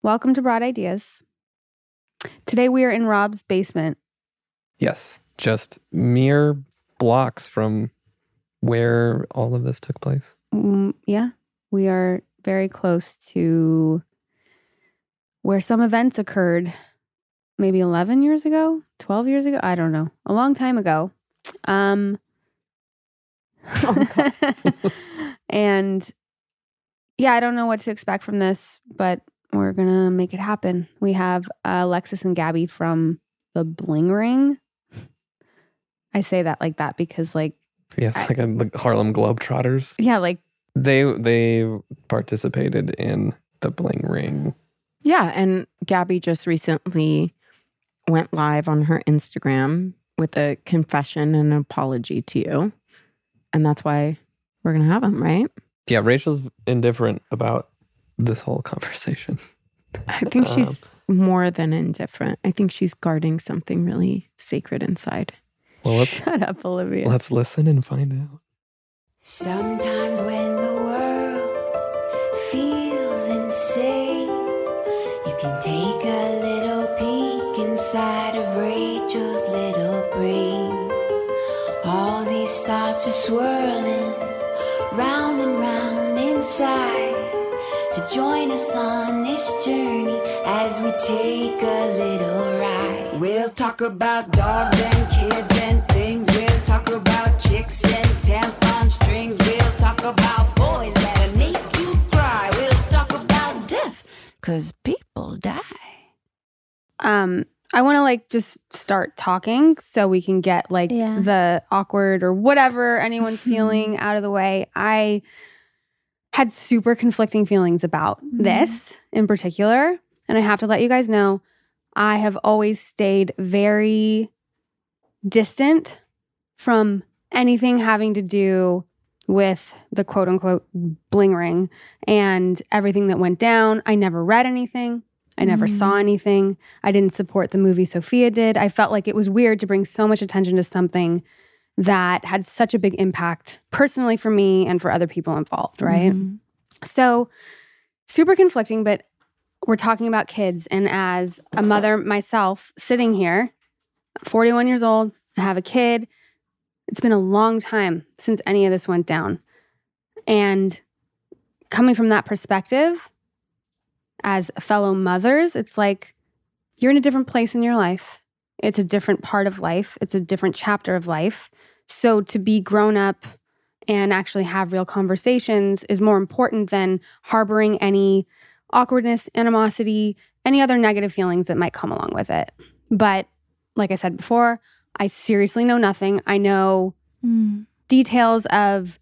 Welcome to Broad Ideas. Today we are in Rob's basement. Yes, just mere blocks from where all of this took place. Mm, yeah, we are very close to where some events occurred maybe 11 years ago, 12 years ago, I don't know, a long time ago. Um and yeah, I don't know what to expect from this, but we're going to make it happen. We have uh, Alexis and Gabby from the Bling Ring. I say that like that because like Yes, I- like a, like Harlem Globetrotters. yeah, like They they participated in the Bling Ring. Yeah. And Gabby just recently went live on her Instagram with a confession and an apology to you. And that's why we're going to have them, right? Yeah, Rachel's indifferent about this whole conversation. I think she's Um, more than indifferent. I think she's guarding something really sacred inside. well, let's shut up, Olivia. let's listen and find out. Sometimes when the world feels insane, you can take a little peek inside of Rachel's little brain. All these thoughts are swirling round and round inside. So join us on this journey as we take a little ride. We'll talk about dogs and kids and things. We'll talk about chicks and tampon strings. We'll talk about boys that make you cry. We'll talk about death, cause people die. um i want to like just start talking so we can get like Yeah. the awkward or whatever anyone's feeling out of the way i had super conflicting feelings about Mhm. this in particular and i have to let you guys know i have always stayed very distant from anything having to do with the quote unquote bling ring and everything that went down i never read anything i never Mm. saw anything I didn't support the movie Sofia did. I felt like it was weird to bring so much attention to something that had such a big impact personally for me and for other people involved, right? Mhm. So, super conflicting, but we're talking about kids. And as a mother myself, sitting here, 41 years old, I have a kid. It's been a long time since any of this went down. And coming from that perspective, as fellow mothers, it's like you're in a different place in your life. It's a different part of life, it's a different chapter of life. So to be grown up and actually have real conversations is more important than harboring any awkwardness, animosity, any other negative feelings that might come along with it. But like I said before, I seriously know nothing. I know Mm. details of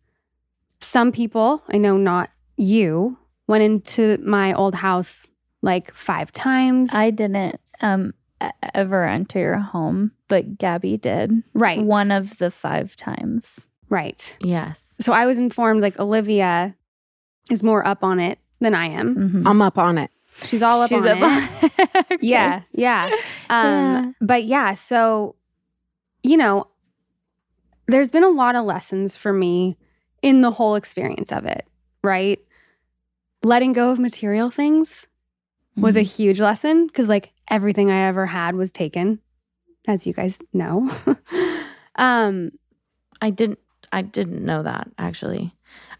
some people, I know not you, went into my old house like five times. I didn't um ever enter your home, but Gabby did. right. One of the five times. Right. Yes. So I was informed like Olivia is more up on it than I am. Mhm. I'm up on it. She's all up She's on up it. on Okay. Yeah, yeah. Um, Yeah. but yeah, so you know, there's been a lot of lessons for me in the whole experience of it, right? Letting go of material things was a Mm-hmm. huge lesson because like everything I ever had was taken, as you guys know. um, I didn't I didn't know that actually.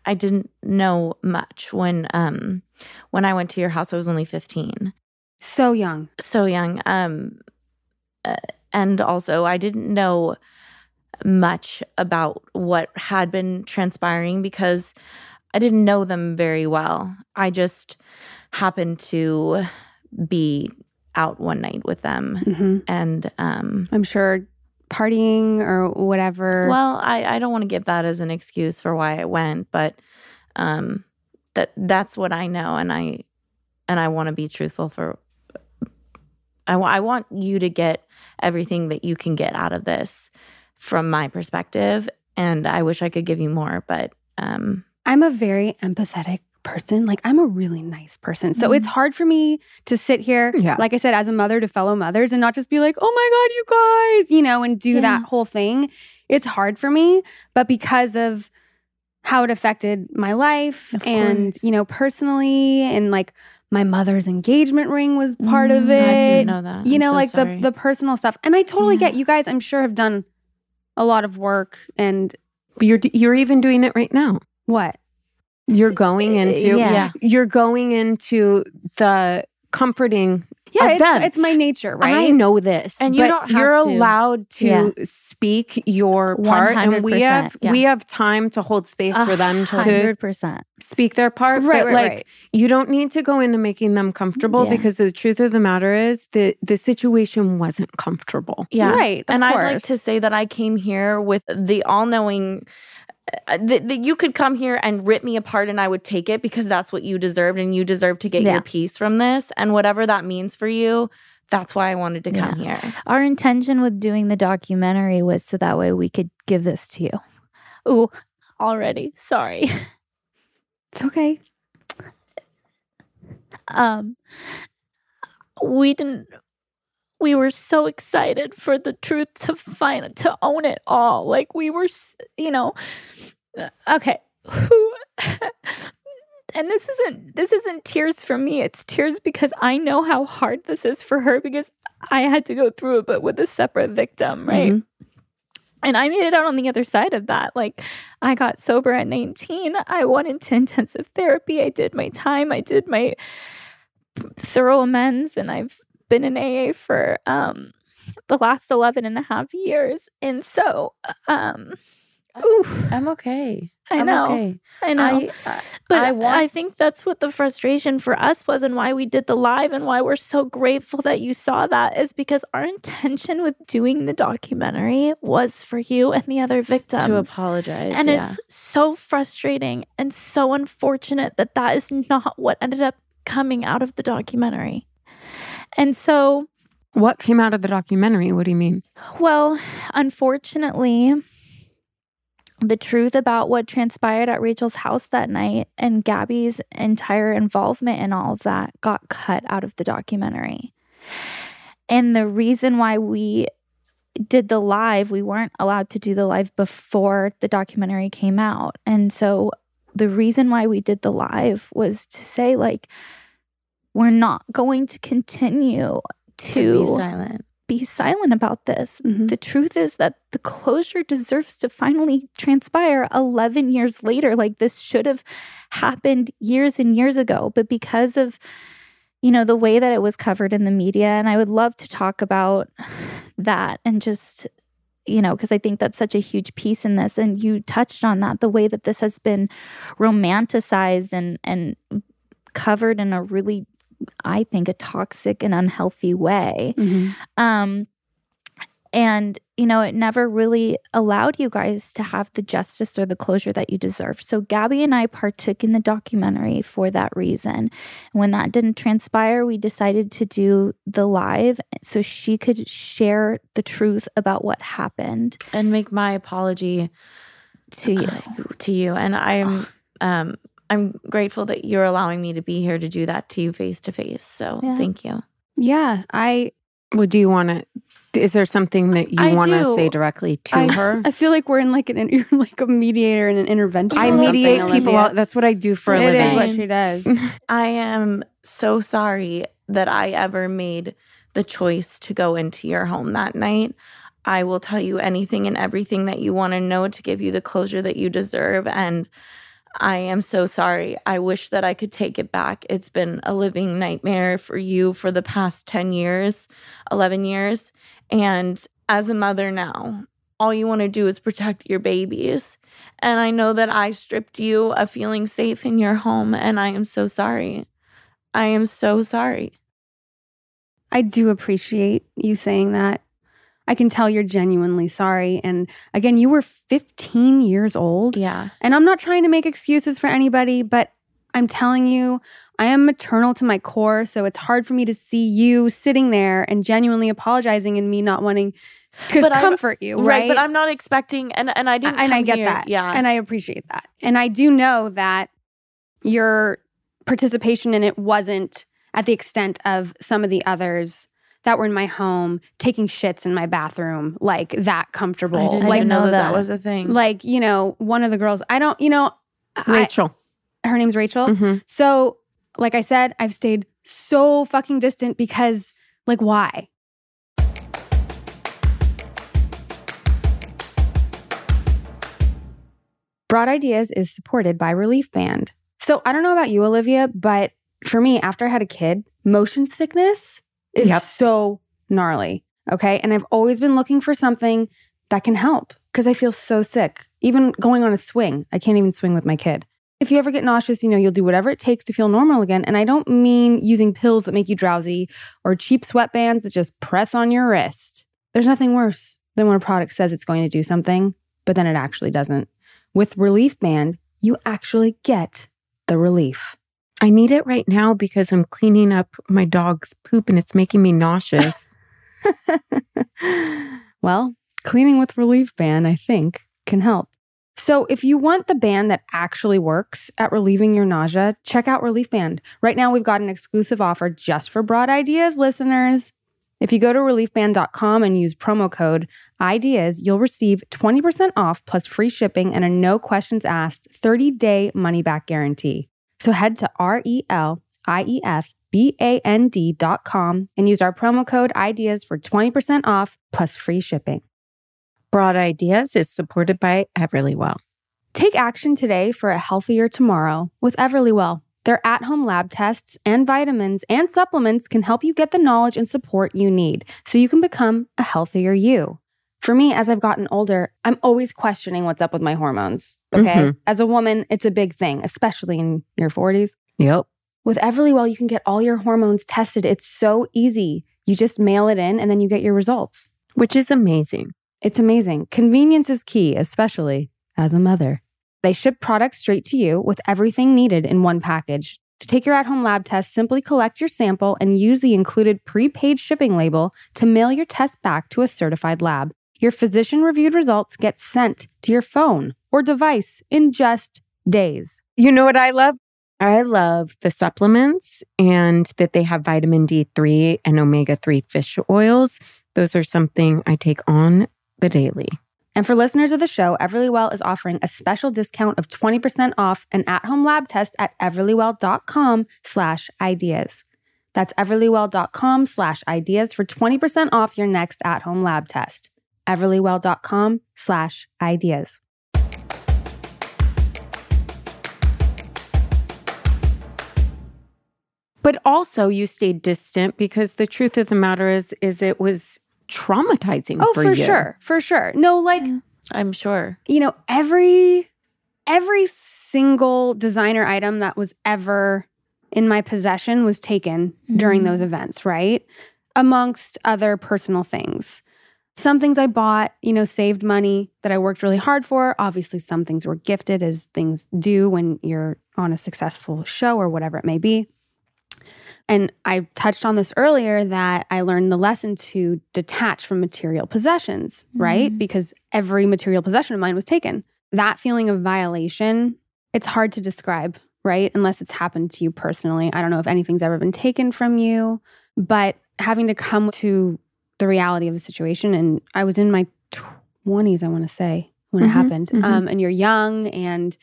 I didn't know much when um when I went to your house I was only 15. so young. So young. Um uh, and also I didn't know much about what had been transpiring because I didn't know them very well. I just happened to be out one night with them hmm and um I'm sure partying or whatever. Well, I, I don't want to give that as an excuse for why I went, but um, that that's what I know, and I and I want to be truthful for. I want you to get everything that you can get out of this from my perspective, and I wish I could give you more, but um, I'm a very empathetic person. Like I'm a really nice person. So it's hard for me to sit here, Yeah. like I said, as a mother to fellow mothers and not just be like, oh my God, you guys, you know, and do Yeah. that whole thing. It's hard for me. But because of how it affected my life Of and, course. you know, personally and like my mother's engagement ring was part of Mm, it. I didn't know that. you I'm know, so like sorry. the the personal stuff. And I totally Yeah. get you guys. I'm sure have done a lot of work and You're you're even doing it right now. what? You're going eh, eh, into Yeah. Yeah. you're going into the comforting Yeah, of it's, them. it's my nature, right? I know this, And you but don't have you're to. allowed to Yeah. speak your part, and we have yeah. we have time to hold space for them to hundred percent. speak their part. Right, but right, like right. you don't need to go into making them comfortable Yeah. because the truth of the matter is that the situation wasn't comfortable. Yeah. Right. of and I'd like to say that I came here with the all knowing that, that you could come here and rip me apart and I would take it because that's what you deserved and you deserve to get Yeah. your peace from this. And whatever that means for you, that's why I wanted to come here. Our intention with doing the documentary was so that way we could give this to you. Ooh, already. Sorry. It's okay. um we didn't we were so excited for the truth to find to own it all like we were you know uh, okay who and this isn't this isn't tears for me it's tears because i know how hard this is for her because i had to go through it but with a separate victim right Mhm. and I made it out on the other side of that. Like, I got sober at 19. I went into intensive therapy. I did my time. I did my thorough amends, and I've been in AA for um, the last 11 and a half years. And so, um, oof, I'm okay. I I'm know. okay. I know. I, I, But I I, think that's what the frustration for us was and why we did the live and why we're so grateful that you saw that is because our intention with doing the documentary was for you and the other victims. to apologize. and yeah. it's so frustrating and so unfortunate that that is not what ended up coming out of the documentary. And so, What came out of the documentary? What do you mean? well, unfortunately, the truth about what transpired at Rachel's house that night and Gabby's entire involvement in all of that got cut out of the documentary. And the reason why we did the live, we weren't allowed to do the live before the documentary came out. And so the reason why we did the live was to say, like, we're not going to continue to, to be silent. be silent about this. Mhm. The truth is that the closure deserves to finally transpire 11 years later. Like this should have happened years and years ago, but because of you know the way that it was covered in the media and I would love to talk about that and just you know because I think that's such a huge piece in this and you touched on that the way that this has been romanticized and and covered in a really I think a toxic and unhealthy way. Mhm. Um, and, you know, it never really allowed you guys to have the justice or the closure that you deserve. So, Gabby and I partook in the documentary for that reason. When that didn't transpire, we decided to do the live so she could share the truth about what happened and make my apology to you. to you. And I'm um I'm grateful that you're allowing me to be here to do that to you face to face. So Yeah. thank you. Yeah, I Well, do you want to? Is there something that you want to say directly to I- her? I feel like we're in like an you're like a mediator and an intervention. I mediate people Olivia. That's what I do for a living. is what she does. I am so sorry that I ever made the choice to go into your home that night. I will tell you anything and everything that you want to know to give you the closure that you deserve. And I am so sorry. I wish that I could take it back. It's been a living nightmare for you for the past 10 years, 11 years. And as a mother now, all you want to do is protect your babies. And I know that I stripped you of feeling safe in your home, and I am so sorry. I am so sorry. I do appreciate you saying that. I can tell you're genuinely sorry. And again, you were 15 years old. Yeah. And I'm not trying to make excuses for anybody, but I'm telling you, I am maternal to my core. So it's hard for me to see you sitting there and genuinely apologizing and me not wanting to But I'm- comfort you. Right. Right. But I'm not expecting, and, and I didn't. and I get here- that. Yeah. And I appreciate that. And I do know that your participation in it wasn't at the extent of some of the others that were in my home taking shits in my bathroom, like that comfortable. I didn't like, even know that, that that. was a thing. like, you know, one of the girls, I don't, you know, I- Rachel. her name's Rachel. Mhm. So like I said, I've stayed so fucking distant because, like, why? Broad Ideas is supported by Relief Band. So I don't know about you, Olivia, but for me, after I had a kid, motion sickness is Yep. so gnarly. Okay. And I've always been looking for something that can help because I feel so sick. Even going on a swing, I can't even swing with my kid. If you ever get nauseous, you know, you'll do whatever it takes to feel normal again. And I don't mean using pills that make you drowsy or cheap sweatbands that just press on your wrist. There's nothing worse than when a product says it's going to do something, but then it actually doesn't. With Relief Band, you actually get the relief. I need it right now because I'm cleaning up my dog's poop and it's making me nauseous. well, cleaning with Relief Band, I think, can help. So, if you want the band that actually works at relieving your nausea, check out Relief Band. Right now, we've got an exclusive offer just for Broad Ideas listeners. If you go to reliefband.com and use promo code IDEAS, you'll receive 20% off plus free shipping and a no questions asked 30 day money back guarantee. So head to R E L I E F B A N D.com and use our promo code IDEAS for 20% off plus free shipping. Broad Ideas is supported by Everlywell. Take action today for a healthier tomorrow with Everlywell. Their at home lab tests and vitamins and supplements can help you get the knowledge and support you need so you can become a healthier you. For me, as I've gotten older, I'm always questioning what's up with my hormones. Okay. Mhm. As a woman, it's a big thing, especially in your 40s. Yep. With Everlywell, you can get all your hormones tested. It's so easy. You just mail it in and then you get your results. Which is amazing. It's amazing. Convenience is key, especially as a mother. They ship products straight to you with everything needed in one package. To take your at home lab test, simply collect your sample and use the included prepaid shipping label to mail your test back to a certified lab. Your physician reviewed results get sent to your phone or device in just days. You know what I love? I love the supplements and that they have vitamin D3 and omega 3 fish oils. Those are something I take on the daily. And for listeners of the show, Everlywell is offering a special discount of 20% off an at-home lab test at everlywell.com slash ideas. That's everlywell.com slash ideas for 20% off your next at-home lab test. everlywell.com slash ideas. But also you stayed distant because the truth of the matter is is it was traumatizing Oh, for, for you. sure. For sure. No, like, Yeah. I'm sure. you know, every every single designer item that was ever in my possession was taken during Mhm. those events, right? Amongst other personal things. Some things I bought, you know, saved money that I worked really hard for. Obviously, some things were gifted as things do when you're on a successful show or whatever it may be. And I touched on this earlier that I learned the lesson to detach from material possessions, right? Mhm. Because every material possession of mine was taken. That feeling of violation, it's hard to describe, right? Unless it's happened to you personally. I don't know if anything's ever been taken from you, but having to come to the reality of the situation. And I was in my 20s, I want to say, when it Mhm, happened. mhm. Um, and you're young and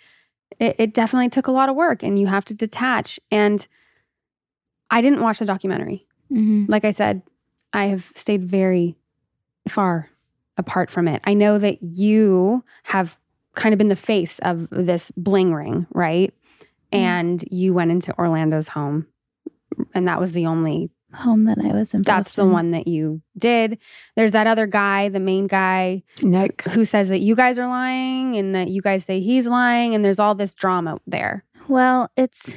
it, it definitely took a lot of work and you have to detach. And I didn't watch the documentary. Mhm. Like I said, I have stayed very far apart from it. I know that you have kind of been the face of this bling ring, right? And you went into Orlando's home, and that was the only, Home that I was involved that's the in. one that you did. There's that other guy, the main guy, Nick. who says that you guys are lying and that you guys say he's lying, and there's all this drama there. Well, it's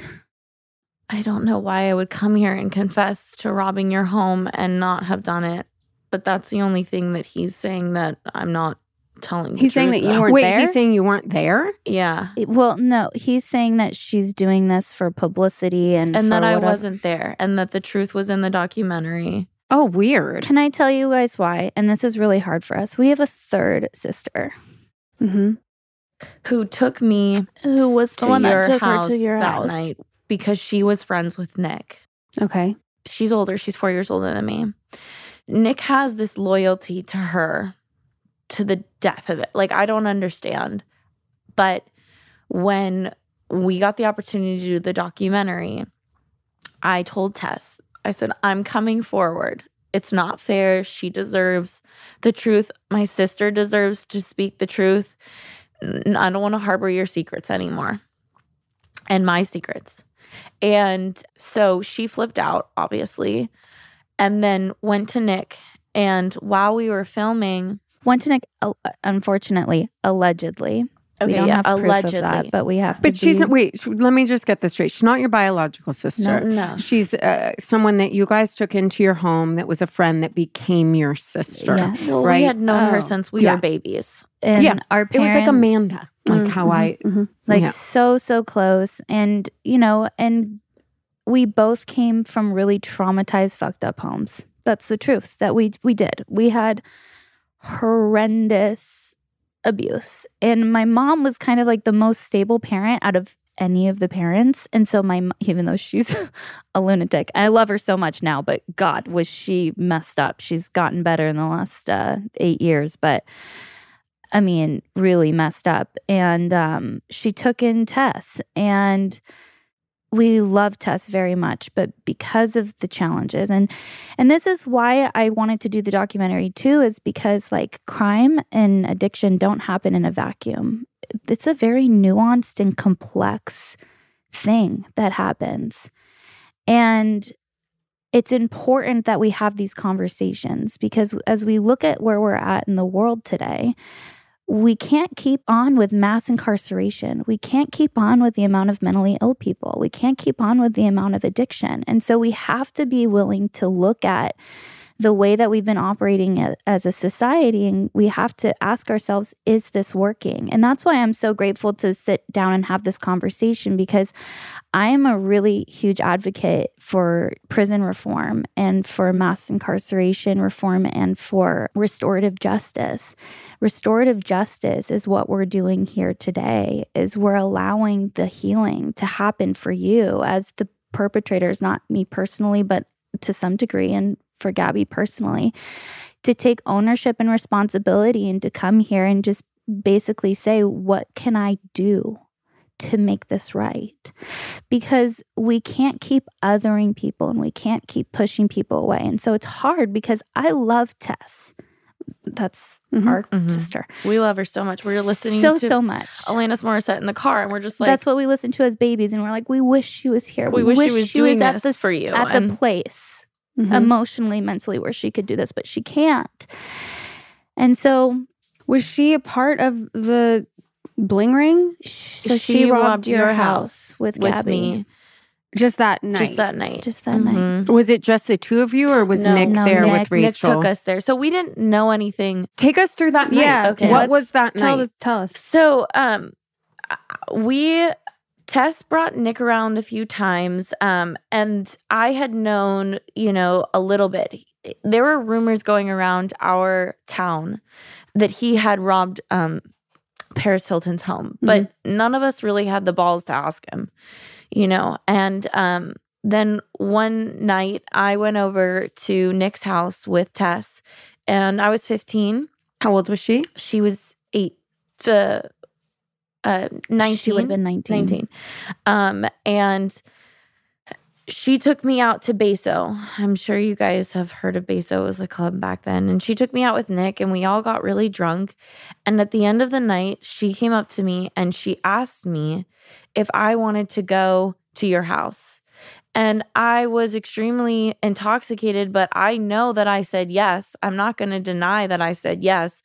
I don't know why I would come here and confess to robbing your home and not have done it. But that's the only thing that he's saying that I'm not telling. the He's saying truth that you about. weren't Wait, there? he's saying you weren't there? Yeah. well, no, he's saying that she's doing this for publicity and And for that I wasn't there and that the truth was in the documentary. Oh, weird. Can I tell you guys why? And this is really hard for us. We have a third sister hmm Who took me who was the to one your that took house her to your that house. night because she was friends with Nick. Okay. she's older. She's four years older than me. Nick has this loyalty to her to the death of it. Like, I don't understand. But when we got the opportunity to do the documentary, I told Tess, I said, I'm coming forward. It's not fair. She deserves the truth. My sister deserves to speak the truth. I don't want to harbor your secrets anymore and my secrets. And so she flipped out, obviously, and then went to Nick. And while we were filming, Went to Nick, unfortunately, allegedly. we don't yeah, have proof of that, but we have to. But she's be- wait. sh- Let me just get this straight. She's not your biological sister. no. She's uh, someone that you guys took into your home that was a friend that became your sister. Yeah. Well, right? we had known her Oh. since we Yeah. were babies. and yeah, our It was like Amanda, like how I Mhm. like Yeah. so so close and you know and we both came from really traumatized fucked up homes that's the truth that we we did we had horrendous abuse. And my mom was kind of like the most stable parent out of any of the parents. And so my even though she's a lunatic i love her so much now but god was she messed up. She's gotten better in the last uh, eight years but I mean, really messed up. And um, she took in Tess, and we love Tess very much, but because of the challenges, and and this is why I wanted to do the documentary too, is because like crime and addiction don't happen in a vacuum. It's a very nuanced and complex thing that happens, and it's important that we have these conversations because as we look at where we're at in the world today, we can't keep on with mass incarceration. We can't keep on with the amount of mentally ill people. We can't keep on with the amount of addiction. And so we have to be willing to look at the way that we've been operating as a society and we have to ask ourselves is this working? And that's why i'm so grateful to sit down and have this conversation because i am a really huge advocate for prison reform and for mass incarceration reform and for restorative justice. Restorative justice is what we're doing here today is we're allowing the healing to happen for you as the perpetrators not me personally but to some degree and for Gabby personally to take ownership and responsibility and to come here and just basically say what can I do to make this right? Because we can't keep othering people and we can't keep pushing people away. And so it's hard because I love Tess. That's Mhm. our Mhm. sister. We love her so much. We were listening so to so much. Alanis Morissette in the car, and we're just like, that's what we listened to as babies and we're like we wish she was here. We wish she was doing at this the, for you, at and- the place Mhm. emotionally mentally where she could do this but she can't and so Was she a part of the bling ring so she, robbed, your house, with, Gabby me just that night? just that night. just that night Mhm. was it just the two of you, or was No. Nick No, there Nick- with Nick took us there, so we didn't know anything. Take us through that night. Yeah. Okay. What let's was that Tell, night? the, tell us. So, um, we Tess brought Nick around a few times, um, and I had known, you know, a little bit. There were rumors going around our town that he had robbed um, Paris Hilton's home, but none of us really had the balls to ask him, you know. And um, then one night, I went over to Nick's house with Tess, and I was 15 How old was she? she was eight, uh, uh, 19. she would have been 19 19. Um, and she took me out to Beso. I'm sure you guys have heard of Beso. It was a club back then. And she took me out with Nick, and we all got really drunk. And at the end of the night, she came up to me and she asked me if I wanted to go to your house. And I was extremely intoxicated, but I know that I said yes. I'm not going to deny that I said yes.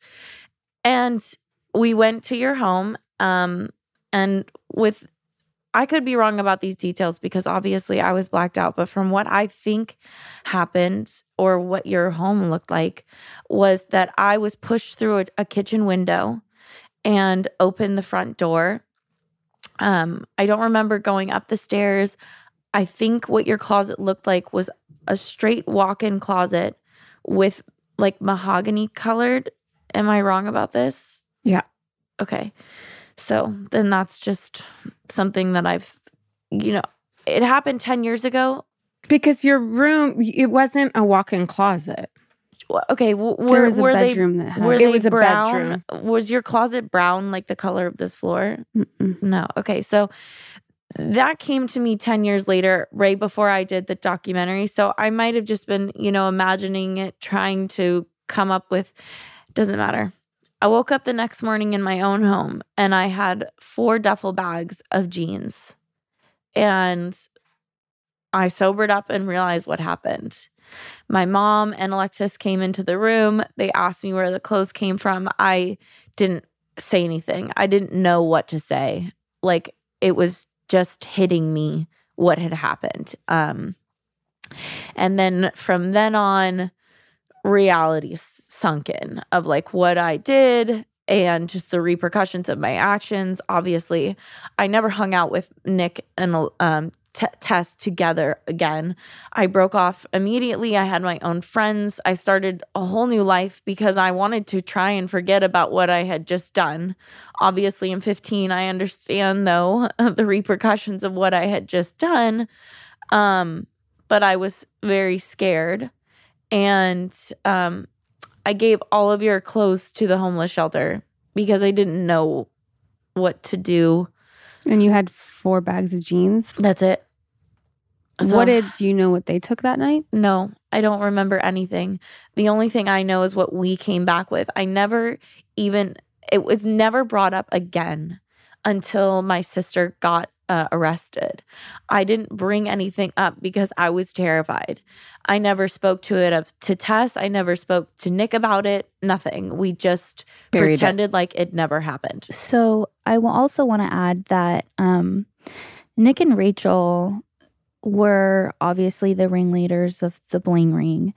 And we went to your home. Um, and with, I could be wrong about these details because obviously I was blacked out, but from what I think happened or what your home looked like was that I was pushed through a, a kitchen window and opened the front door. Um, I don't remember going up the stairs. I think what your closet looked like was a straight walk-in closet with like mahogany colored. Am I wrong about this? Yeah. Okay. So then that's just something that I've, you know, it happened 10 years ago. Because your room, it wasn't a walk-in closet. Well, Okay. w- there Were, was a were they, bedroom that had. were It was a brown? bedroom. Was your closet brown like the color of this floor? Mm-mm. No. Okay. So that came to me 10 years later, right before I did the documentary. So I might have just been, you know, imagining it, trying to come up with, doesn't matter. I woke up the next morning in my own home and I had four duffel bags of jeans. And I sobered up and realized what happened. My mom and Alexis came into the room. They asked me where the clothes came from. I didn't say anything. I didn't know what to say. Like it was just hitting me what had happened. Um and then from then on reality sunk in of like what I did and just the repercussions of my actions. Obviously, I never hung out with Nick and um, t- Tess together again. I broke off immediately. I had my own friends. I started a whole new life because I wanted to try and forget about what I had just done. Obviously, I'm 15. I understand, though, the repercussions of what I had just done. Um, but I was very scared. And um, I gave all of your clothes to the homeless shelter because I didn't know what to do. And you had four bags of jeans. That's it. So- what did do you know what they took that night? No, I don't remember anything. The only thing I know is what we came back with. I never even, it was never brought up again until my sister got uh, arrested. I didn't bring anything up because I was terrified. I never spoke to it of to Tess. I never spoke to Nick about it. Nothing. We just Buried it. pretended like it never happened. So I will also want to add that um, Nick and Rachel were obviously the ringleaders of the bling ring,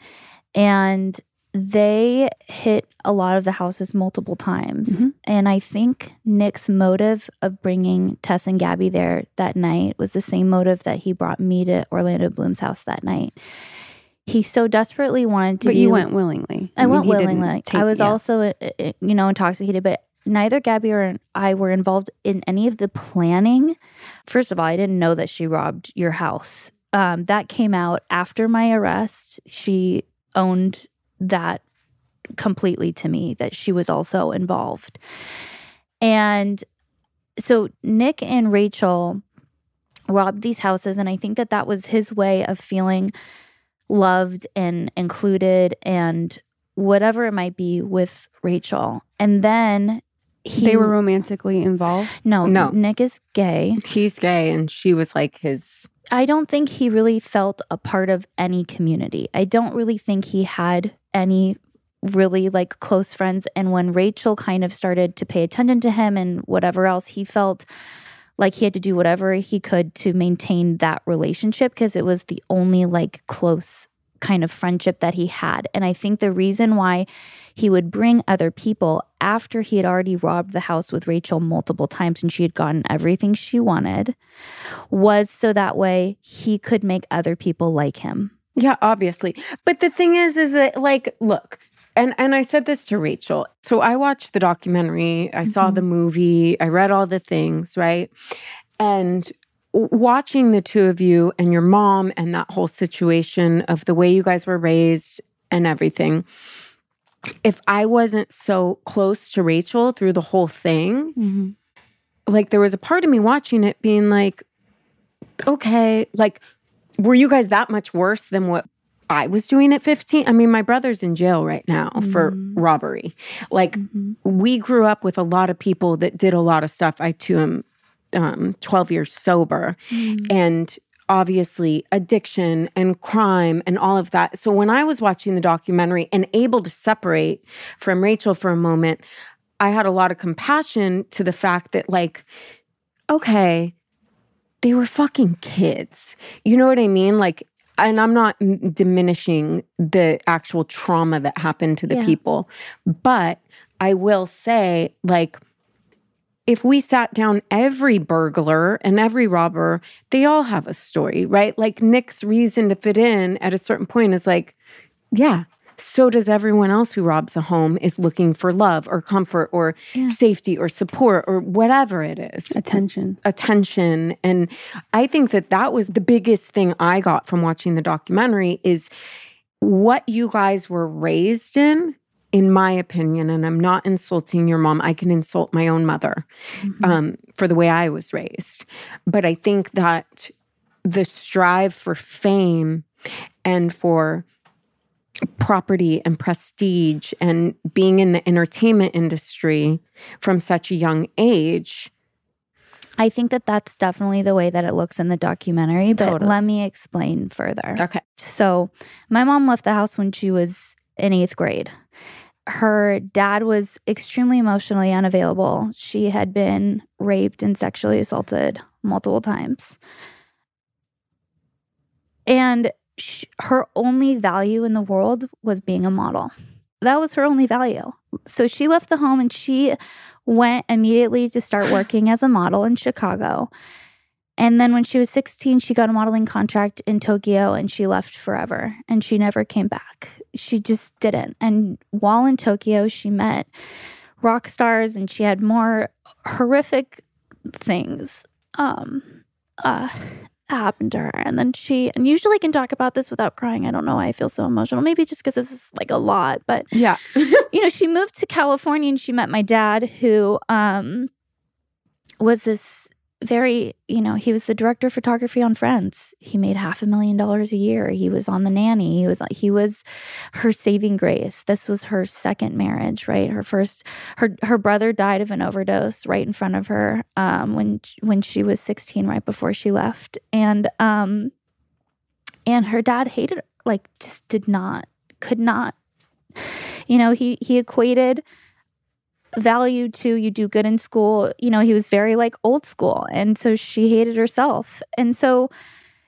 and they hit a lot of the houses multiple times. Mhm. And I think Nick's motive of bringing Tess and Gabby there that night was the same motive that he brought me to Orlando Bloom's house that night. He so desperately wanted to But be you went willingly. I mean, went willingly. take- I was yeah. also, uh, uh, you know, intoxicated, but neither Gabby or I were involved in any of the planning. First of all, I didn't know that she robbed your house. Um, that came out after my arrest. She owned that completely to me that she was also involved. And so Nick and Rachel robbed these houses. And I think that that was his way of feeling loved and included and whatever it might be with Rachel. And then he they were romantically involved. no, No. Nick is gay. He's gay, and she was like his. I don't think he really felt a part of any community. I don't really think he had any really like close friends. And when Rachel kind of started to pay attention to him and whatever else, he felt like he had to do whatever he could to maintain that relationship because it was the only like close kind of friendship that he had. And I think the reason why he would bring other people after he had already robbed the house with Rachel multiple times and she had gotten everything she wanted was so that way he could make other people like him. Yeah, obviously. But the thing is, is that like, look, and and I said this to Rachel. So I watched the documentary. I saw mm-hmm. the movie. I read all the things, right? And watching the two of you and your mom and that whole situation of the way you guys were raised and everything. If I wasn't so close to Rachel through the whole thing, mm-hmm. like there was a part of me watching it being like, okay, like, were you guys that much worse than what I was doing at 15? I mean, my brother's in jail right now for mm-hmm. robbery. Like, mm-hmm. we grew up with a lot of people that did a lot of stuff. I too am um, 12 years sober. And obviously addiction and crime and all of that. So when I was watching the documentary and able to separate from Rachel for a moment, I had a lot of compassion to the fact that, like, okay, they were fucking kids. You know what I mean? Like, and I'm not m- diminishing the actual trauma that happened to the Yeah. people, but I will say, like, if we sat down every burglar and every robber, they all have a story, right? Like Nick's reason to fit in at a certain point is like, yeah, so does everyone else who robs a home is looking for love or comfort or Yeah. safety or support or whatever it is Attention. attention and i think that that was the biggest thing i got from watching the documentary is what you guys were raised in in my opinion, and I'm not insulting your mom, I can insult my own mother um, for the way I was raised. But I think that the strive for fame and for property and prestige and being in the entertainment industry from such a young age. I think that that's definitely the way that it looks in the documentary, but Totally. let me explain further. Okay. So, my mom left the house when she was in eighth grade. Her dad was extremely emotionally unavailable. She had been raped and sexually assaulted multiple times. And her only value in the world was being a model. That was her only value. So she left the home and she went immediately to start working as a model in Chicago. And then when she was 16, she got a modeling contract in Tokyo and she left forever and she never came back. She just didn't. And while in Tokyo, she met rock stars and she had more horrific things um uh happen to her and then she and usually I can talk about this without crying i don't know why i feel so emotional maybe just because this is like a lot but Yeah. you know, she moved to California and she met my dad, who um, was this very, you know, he was the director of photography on Friends. He made half a million dollars a year. He was on the nanny. He was he was her saving grace. This was her second marriage, right? Her first, her her brother died of an overdose right in front of her um, when when she was sixteen, right before she left, and um, and her dad hated her, like just did not, could not you know he he equated value to you do good in school you know he was very like old school and so she hated herself and so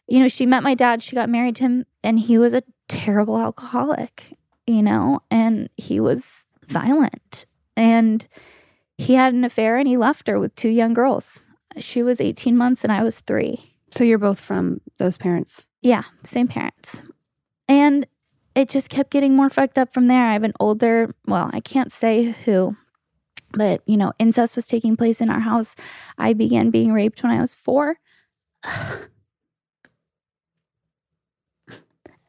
you know she met my dad she got married to him and he was a terrible alcoholic you know and he was violent and he had an affair and he left her with two young girls she was 18 months and i was 3 So you're both from those parents. yeah, same parents. And it just kept getting more fucked up from there. I have an older, well, I can't say who, but you know, incest was taking place in our house. I began being raped when I was four.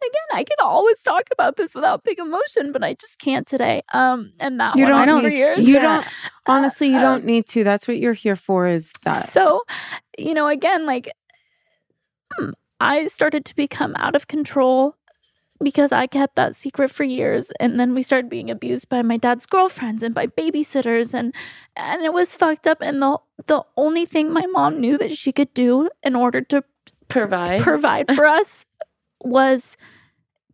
Again, I can always talk about this without big emotion, but I just can't today. Um, and that You don't on for need- years. you don't honestly you Um, don't need to. That's what you're here for is that. So, you know, again, like hmm, I started to become out of control because I kept that secret for years and then we started being abused by my dad's girlfriends and by babysitters and and it was fucked up and the the only thing my mom knew that she could do in order to Provide. provide for us was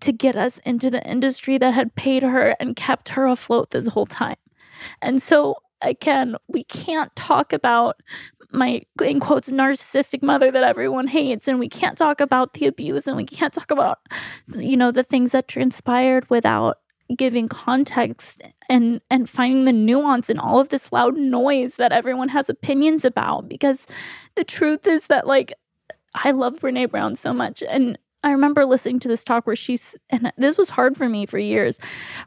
to get us into the industry that had paid her and kept her afloat this whole time. And so again, we can't talk about my in quotes narcissistic mother that everyone hates and we can't talk about the abuse and we can't talk about you know the things that transpired without giving context and and finding the nuance in all of this loud noise that everyone has opinions about because the truth is that like I love Brene Brown so much. And I remember listening to this talk where she's, and this was hard for me for years,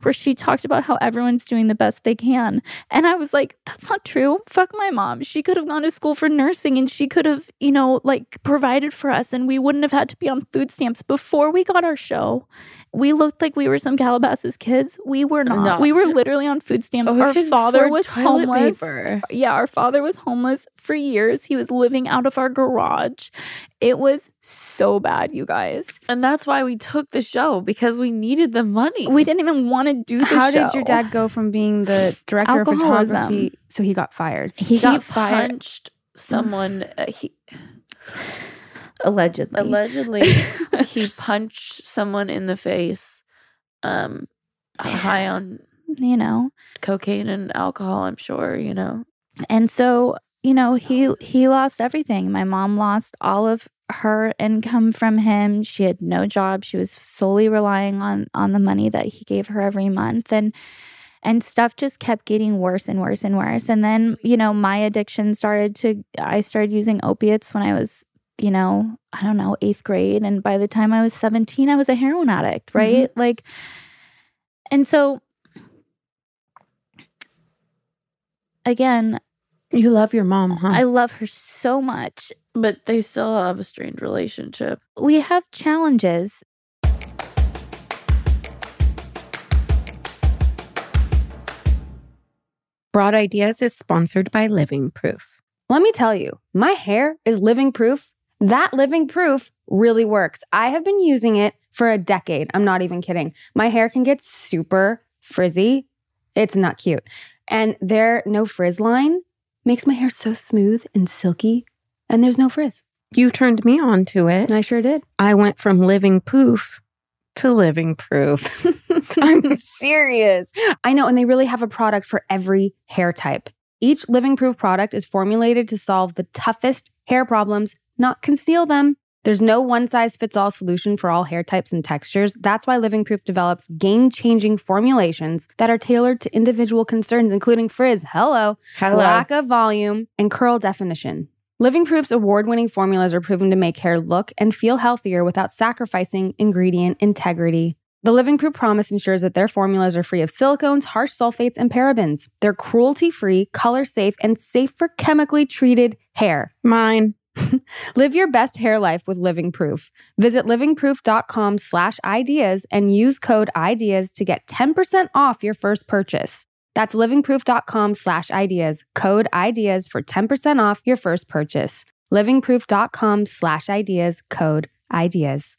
where she talked about how everyone's doing the best they can. And I was like, that's not true. Fuck my mom. She could have gone to school for nursing and she could have, you know, like provided for us and we wouldn't have had to be on food stamps. Before we got our show, we looked like we were some Calabasas kids. We were not. No. We were literally on food stamps. Oh, our father was homeless paper. yeah, our father was homeless for years. He was living out of our garage. It was so bad, you guys. And that's why we took the show because we needed the money. We didn't even want to do the How show. did your dad go from being the director of photography so he got fired? He got fired punched someone. uh, he allegedly. allegedly he punched someone in the face. Um, high on you know, cocaine and alcohol. I'm sure you know. and so you know he he lost everything. My mom lost all of her income from him. She had no job. She was solely relying on on the money that he gave her every month, and and stuff just kept getting worse and worse and worse. And then you know my addiction started to. I started using opiates when I was you know I don't know eighth grade, and by the time I was seventeen, I was a heroin addict. Mm-hmm. Right, like, and so. Again, You love your mom, huh? I love her so much. But they still have a strained relationship. We have challenges. Broad Ideas is sponsored by Living Proof. Let me tell you, my hair is living proof. That living proof really works. I have been using it for a decade. I'm not even kidding. My hair can get super frizzy. It's not cute. And their no frizz line makes my hair so smooth and silky, and there's no frizz. You turned me on to it. I sure did. I went from living poof to living proof. I'm serious. I know, and they really have a product for every hair type. Each Living Proof product is formulated to solve the toughest hair problems, not conceal them. There's no one size fits all solution for all hair types and textures. That's why Living Proof develops game changing formulations that are tailored to individual concerns, including frizz, hello, hello, lack of volume, and curl definition. Living Proof's award winning formulas are proven to make hair look and feel healthier without sacrificing ingredient integrity. The Living Proof promise ensures that their formulas are free of silicones, harsh sulfates, and parabens. They're cruelty free, color safe, and safe for chemically treated hair. Mine. Live your best hair life with Living Proof. Visit livingproof.com slash ideas and use code IDEAS to get 10% off your first purchase. That's livingproof.com slash ideas, code IDEAS for 10% off your first purchase. Livingproof.com slash ideas, code IDEAS.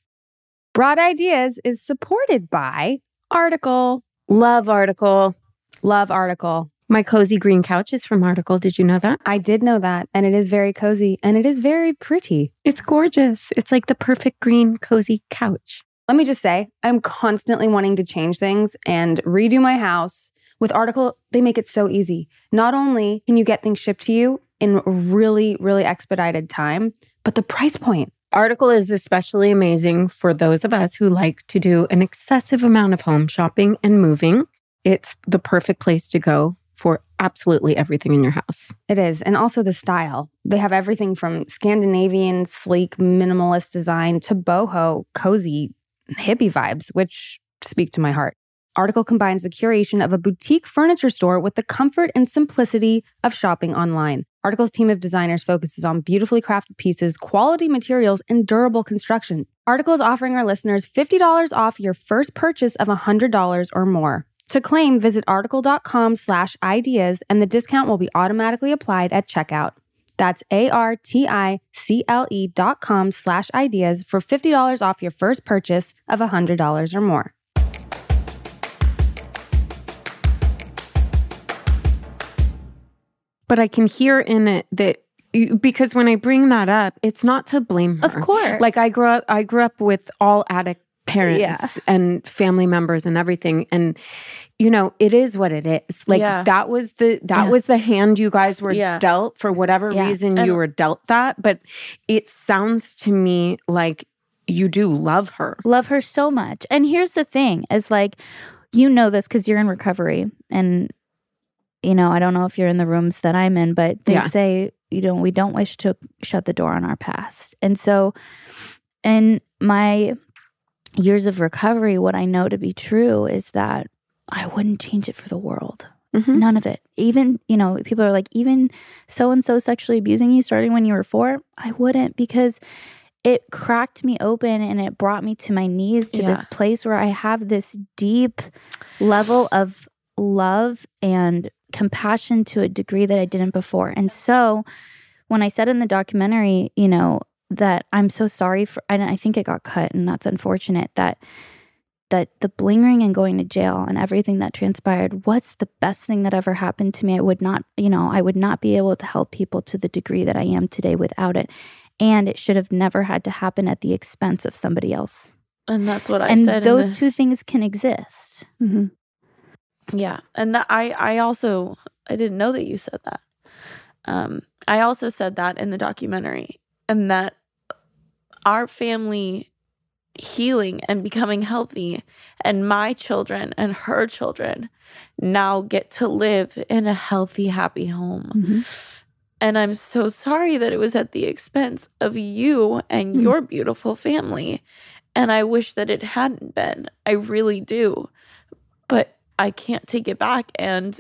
Broad Ideas is supported by Article. Love article. Love Article. My cozy green couch is from Article. Did you know that? I did know that, and it is very cozy and it is very pretty. It's gorgeous. It's like the perfect green cozy couch. Let me just say, I'm constantly wanting to change things and redo my house. With Article, they make it so easy. Not only can you get things shipped to you in really, really expedited time, but the price point. Article is especially amazing for those of us who like to do an excessive amount of home shopping and moving. It's the perfect place to go for absolutely everything in your house. It is. And also the style. They have everything from Scandinavian, sleek, minimalist design to boho, cozy, hippie vibes, which speak to my heart. Article combines the curation of a boutique furniture store with the comfort and simplicity of shopping online. Article's team of designers focuses on beautifully crafted pieces, quality materials, and durable construction. Article is offering our listeners $50 off your first purchase of $100 or more. To claim, visit article.com slash ideas and the discount will be automatically applied at checkout. That's A-R-T-I-C-L-E dot com slash ideas for $50 off your first purchase of $100 or more. But I can hear in it that because when I bring that up, it's not to blame her. Of course. Like I grew up I grew up with all addict parents Yeah. and family members and everything and you know it is what it is like Yeah. that was the that Yeah. was the hand you guys were dealt for whatever reason And- you were dealt that but it sounds to me like you do love her love her so much. And here's the thing is like, you know this because you're in recovery. And, you know, I don't know if you're in the rooms that I'm in, but they say, you know, we don't wish to shut the door on our past. And so, and my years of recovery, what I know to be true is that I wouldn't change it for the world. Mhm. None of it. Even, you know, people are like, even so and so sexually abusing you starting when you were four. I wouldn't because it cracked me open and it brought me to my knees to this place where I have this deep level of love and compassion to a degree that I didn't before. And so when I said in the documentary, you know, that I'm so sorry for and I think it got cut and that's unfortunate that that the bling ring and going to jail and everything that transpired what's the best thing that ever happened to me i would not you know i would not be able to help people to the degree that i am today without it and it should have never had to happen at the expense of somebody else And that's what I and said. those two things can exist Yeah, and that I I also I didn't know that you said that. Um, I also said that in the documentary, and that our family healing and becoming healthy, and my children and her children now get to live in a healthy, happy home. And I'm so sorry that it was at the expense of you and Mm. your beautiful family. And I wish that it hadn't been. I really do. But I can't take it back. And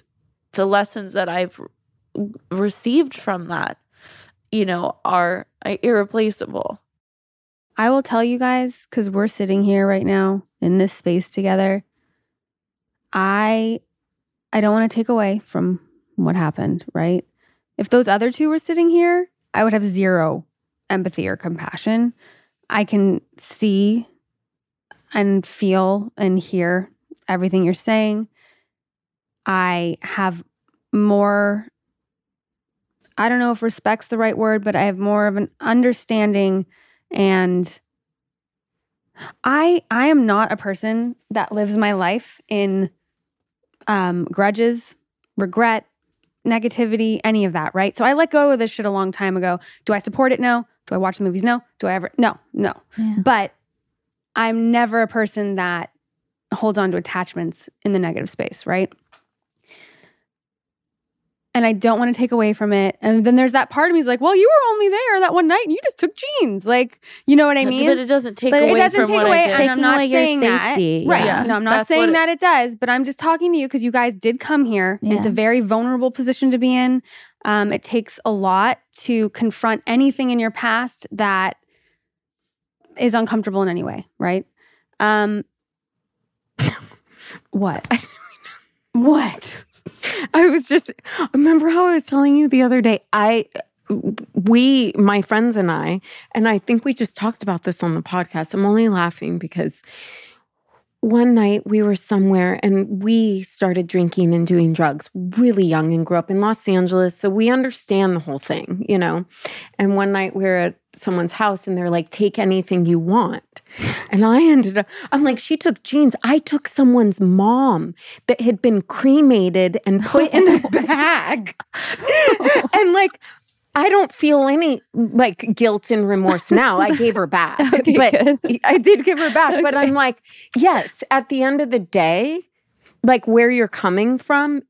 the lessons that I've received from that, you know, are uh, irreplaceable. I will tell you guys because we're sitting here right now in this space together. I I don't want to take away from what happened, right? If those other two were sitting here, I would have zero empathy or compassion. I can see and feel and hear everything you're saying. I have more, I don't know if respect's the right word, but I have more of an understanding and I I am not a person that lives my life in um, grudges, regret, negativity, any of that, right? So I let go of this shit a long time ago. Do I support it? No. Do I watch the movies? No. Do I ever? No, no. Yeah. But I'm never a person that holds on to attachments in the negative space, right? And I don't want to take away from it. And then there's that part of me is like, well, you were only there that one night and you just took jeans. Like, you know what I mean? but it doesn't take But it away it doesn't from take what away, I and did. I'm not away your saying that. safety. Right. Yeah. No, I'm not That's saying it- that it does, but I'm just talking to you because you guys did come here. It's a very vulnerable position to be in. Um, it takes a lot to confront anything in your past that is uncomfortable in any way, right? Um, what? what? I was just remember how I was telling you the other day. I we my friends and I and I think we just talked about this on the podcast. I'm only laughing because one night we were somewhere and we started drinking and doing drugs really young and grew up in Los Angeles. So we understand the whole thing, you know. And one night we were at someone's house and they're like, take anything you want. And I ended up, I'm like, she took jeans. I took someone's mom that had been cremated and put in a bag. and like, I don't feel any like guilt and remorse now. I gave her back, Okay, but good. I did give her back. But I'm like, yes, at the end of the day, like where you're coming from,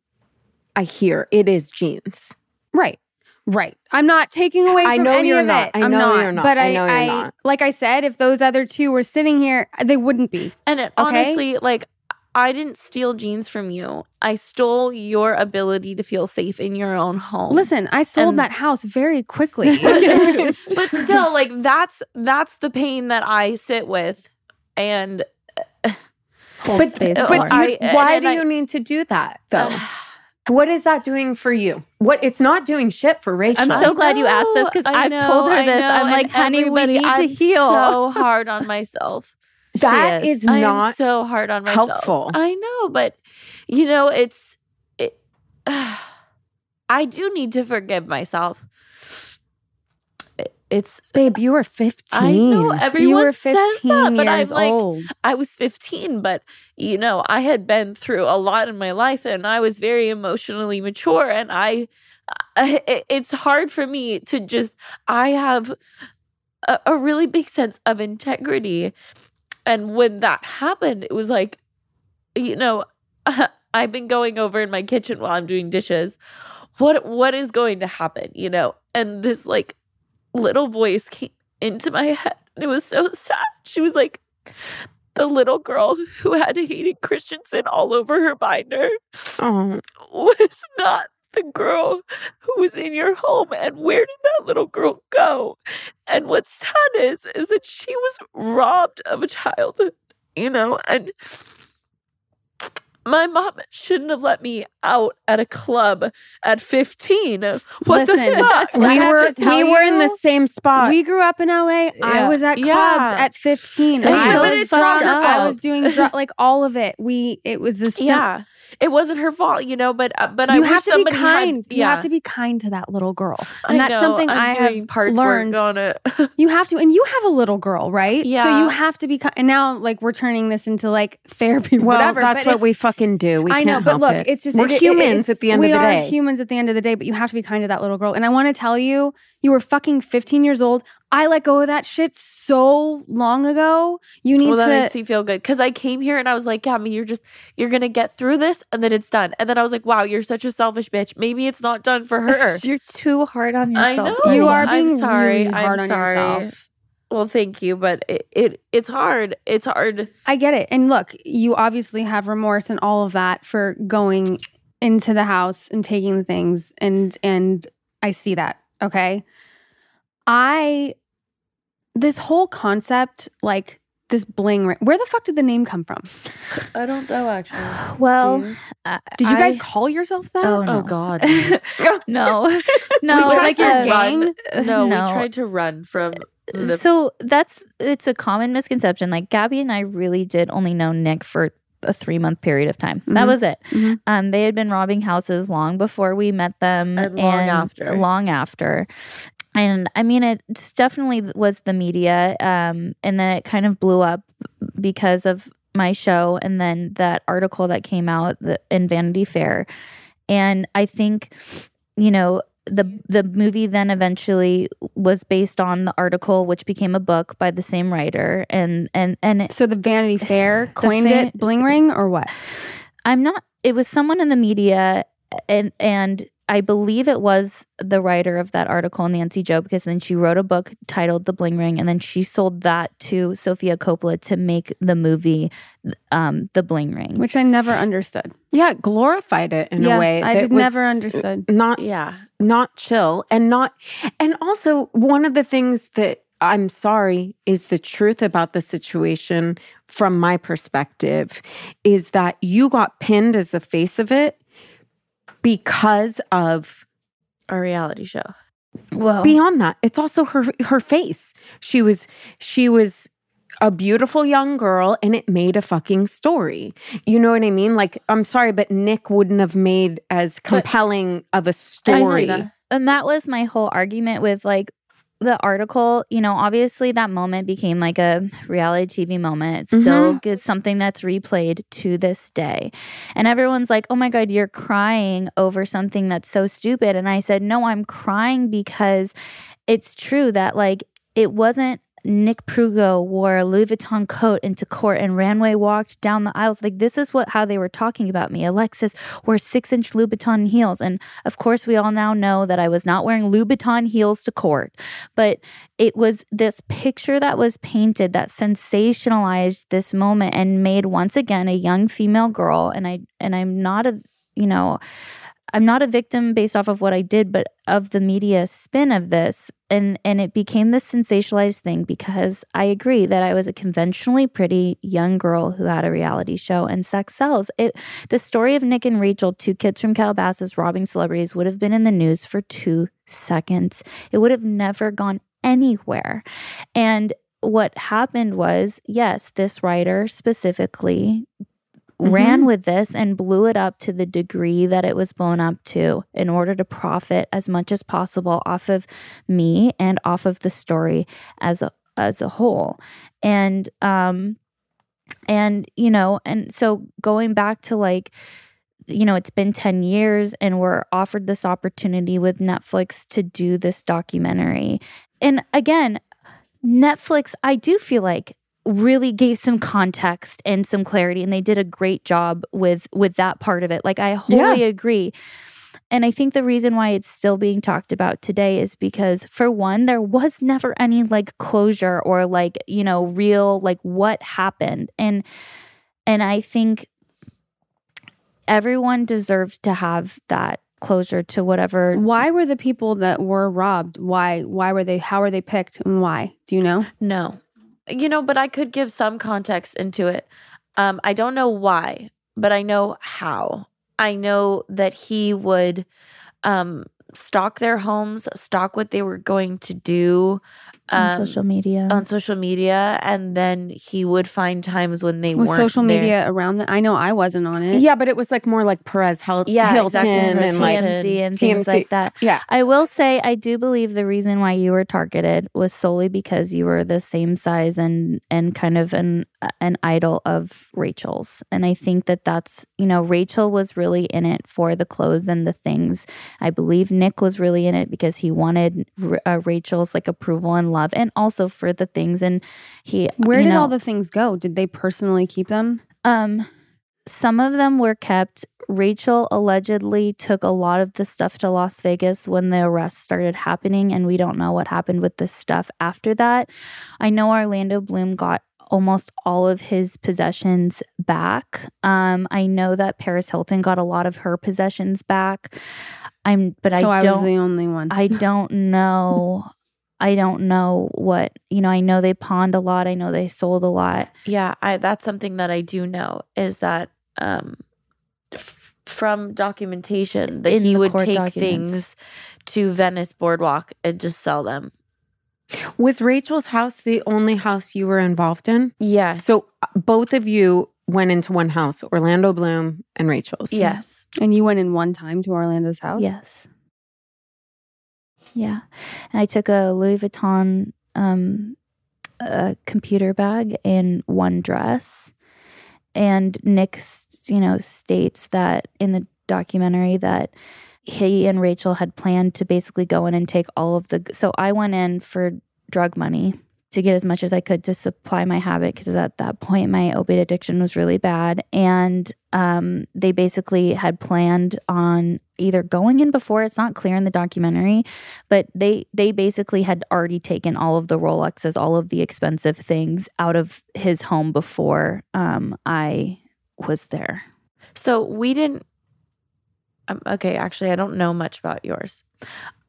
I hear it is jeans. Right. Right. I'm not taking away from I know any you're of not. it. I I'm know not. you're not. But I I, know you're I not. like I said, if those other two were sitting here, they wouldn't be. And it, Okay? honestly, like I didn't steal jeans from you. I stole your ability to feel safe in your own home. Listen, I sold And- that house very quickly. but still, like that's that's the pain that I sit with, and Hold But, space but I- you- and- why and do I- you need to do that though? what is that doing for you? What it's not doing shit for Rachel. I'm so glad you asked this because I I've told her I this. know, I'm like, honey, we need to I'm heal. So hard on myself. That is I am not so hard on myself. helpful. I know, but you know, it's it, I do need to forgive myself. It- It's babe, you were 15. I know everyone you were says that, but I'm like old. I was 15, but you know, I had been through a lot in my life and I was very emotionally mature and I, I it- it's hard for me to just I have a, a really big sense of integrity. And when that happened, it was like you know, I've been going over in my kitchen while I'm doing dishes. What what is going to happen, you know? And this like little voice came into my head. And it was so sad. She was like, the little girl who had Hayden Christensen all over her binder Oh, was not the girl who was in your home. And where did that little girl go? And what's sad is, is that she was robbed of a childhood, you know, and my mom shouldn't have let me out at a club at 15. What the fuck? We were to tell we were in the same spot. we grew up in LA. I was at clubs Yeah. at 15. Same. I But was it's not drunk. I was doing dr- like all of it. We it was a sim- Yeah. It wasn't her fault, you know, but uh, but I you wish have to be somebody kind. had You have to be kind to that little girl. I And that's know, something I'm I have parts learned. on it. You have to, and you have a little girl, right? Yeah. So you have to be. ki- And now, like, we're turning this into like therapy, well, whatever. that's but what we fucking do. We I know, can't but help look, it. it's just we're it- it- humans it's- at the end of the day. We are humans at the end of the day. But you have to be kind to that little girl. And I want to tell you, you were fucking 15 years old. I let go of that shit so long ago. You need well, that to. makes me feel good because I came here and I was like, Gabby, you're just you're gonna get through this and then it's done. And then I was like, wow, you're such a selfish bitch. Maybe it's not done for her. You're too hard on yourself. I know. you Tanya. are I'm being sorry. really hard I'm on sorry. yourself. well, thank you, but it, it it's hard. It's hard. I get it. And look, you obviously have remorse and all of that for going into the house and taking the things and and I see that. Okay? I this whole concept like this bling ring. Where the fuck did the name come from? I don't know actually. Well, you? uh, Did you guys I- call yourselves that? Oh, no. Oh God. no, no, We tried like to uh, gang? No, No. we tried to run from the so that's it's a common misconception. Like Gabby and I really did only know Nick for a three month period of time. That Mhm. was it. Mhm. Um, they had been robbing houses long before we met them, And long after. long after. And I mean, it definitely was the media, um, and then it kind of blew up because of my show, and then that article that came out in Vanity Fair, and I think, you know, the the movie then eventually was based on the article, which became a book by the same writer, and and and it, So the Vanity Fair coined fan- it bling ring or what? I'm not. It was someone in the media, and and I believe it was the writer of that article, Nancy Jo, because then she wrote a book titled The Bling Ring, and then she sold that to Sofia Coppola to make the movie, um, The Bling Ring. Which I never understood. Yeah, glorified it in yeah, a way. I that did was never understood. Not yeah. not chill and not and also one of the things that I'm sorry is the truth about the situation from my perspective is that you got pinned as the face of it because of A reality show. well, beyond that it's also her her face she was she was a beautiful young girl and it made a fucking story you know what i mean like i'm sorry but nick wouldn't have made as compelling of a story that. and that was my whole argument with like the article you know obviously that moment became like a reality tv moment. It's still mm-hmm. it's something that's replayed to this day. And everyone's like oh my god you're crying over something that's so stupid. And i said no i'm crying because it's true that like it wasn't Nick Prugo wore a Louis Vuitton coat into court and Ranway walked down the aisles. Like this is what how they were talking about me. Alexis wore six inch Louis Vuitton heels. And of course we all now know that I was not wearing Louis Vuitton heels to court. But it was this picture that was painted that sensationalized this moment and made once again a young female girl. And I and I'm not a you know I'm not a victim based off of what I did, but of the media spin of this. And and it became this sensationalized thing because I agree that I was a conventionally pretty young girl who had a reality show and sex sells. It the story of Nick and Rachel, two kids from Calabasas robbing celebrities, would have been in the news for two seconds. It would have never gone anywhere. And what happened was, yes, this writer specifically ran with this and blew it up to the degree that it was blown up to in order to profit as much as possible off of me and off of the story as a as a whole. And um and you know and so going back to like you know it's been 10 years and we're offered this opportunity with Netflix to do this documentary. And again Netflix I do feel like really gave some context and some clarity and they did a great job with with that part of it like i wholly agree and i think the reason why it's still being talked about today is because for one there was never any like closure or like you know real like what happened and and i think everyone deserved to have that closure to whatever Why were the people that were robbed? Why? Why were they? How were they picked? And why? Do you know? No. You know, but I could give some context into it. Um, I don't know why, but I know how. I know that he would um stalk their homes, stalk what they were going to do on um, social media on social media, and then he would find times when they Was weren't social there. media around that? I know I wasn't on it. Yeah, but it was like more like Perez Hel- Yeah, Hilton exactly. and like TMZ and things TMZ. like that. yeah. I will say I do believe the reason why you were targeted was solely because you were the same size and and kind of an an idol of Rachel's. And I think that that's, you know, Rachel was really in it for the clothes and the things. I believe Nick was really in it because he wanted uh, Rachel's like approval and love and also for the things and he Where did know, all the things go? Did they personally keep them? um, some of them were kept. Rachel allegedly took a lot of the stuff to Las Vegas when the arrest started happening, and we don't know what happened with this stuff after that. I know Orlando Bloom got almost all of his possessions back. Um, I know that Paris Hilton got a lot of her possessions back. I'm, but so I I, was the only one. I don't know I don't know what, you know, I know they pawned a lot. I know they sold a lot. Yeah, I that's something that I do know is that um f- from documentation that In he would take documents. things to Venice Boardwalk and just sell them. Was Rachel's house the only house you were involved in? Yes. So uh, both of you went into one house, Orlando Bloom and Rachel's. yes. And you went in one time to Orlando's house? Yes. Yeah. And I took a Louis Vuitton um, a computer bag and one dress. And Nick, you know, states that in the documentary that he and Rachel had planned to basically go in and take all of the. So I went in for drug money to get as much as I could to supply my habit because at that point my opiate addiction was really bad. And um, they basically had planned on either going in before it's not clear in the documentary but they they basically had already taken all of the rolexes all of the expensive things out of his home before um i was there So we didn't um, okay, actually I don't know much about yours.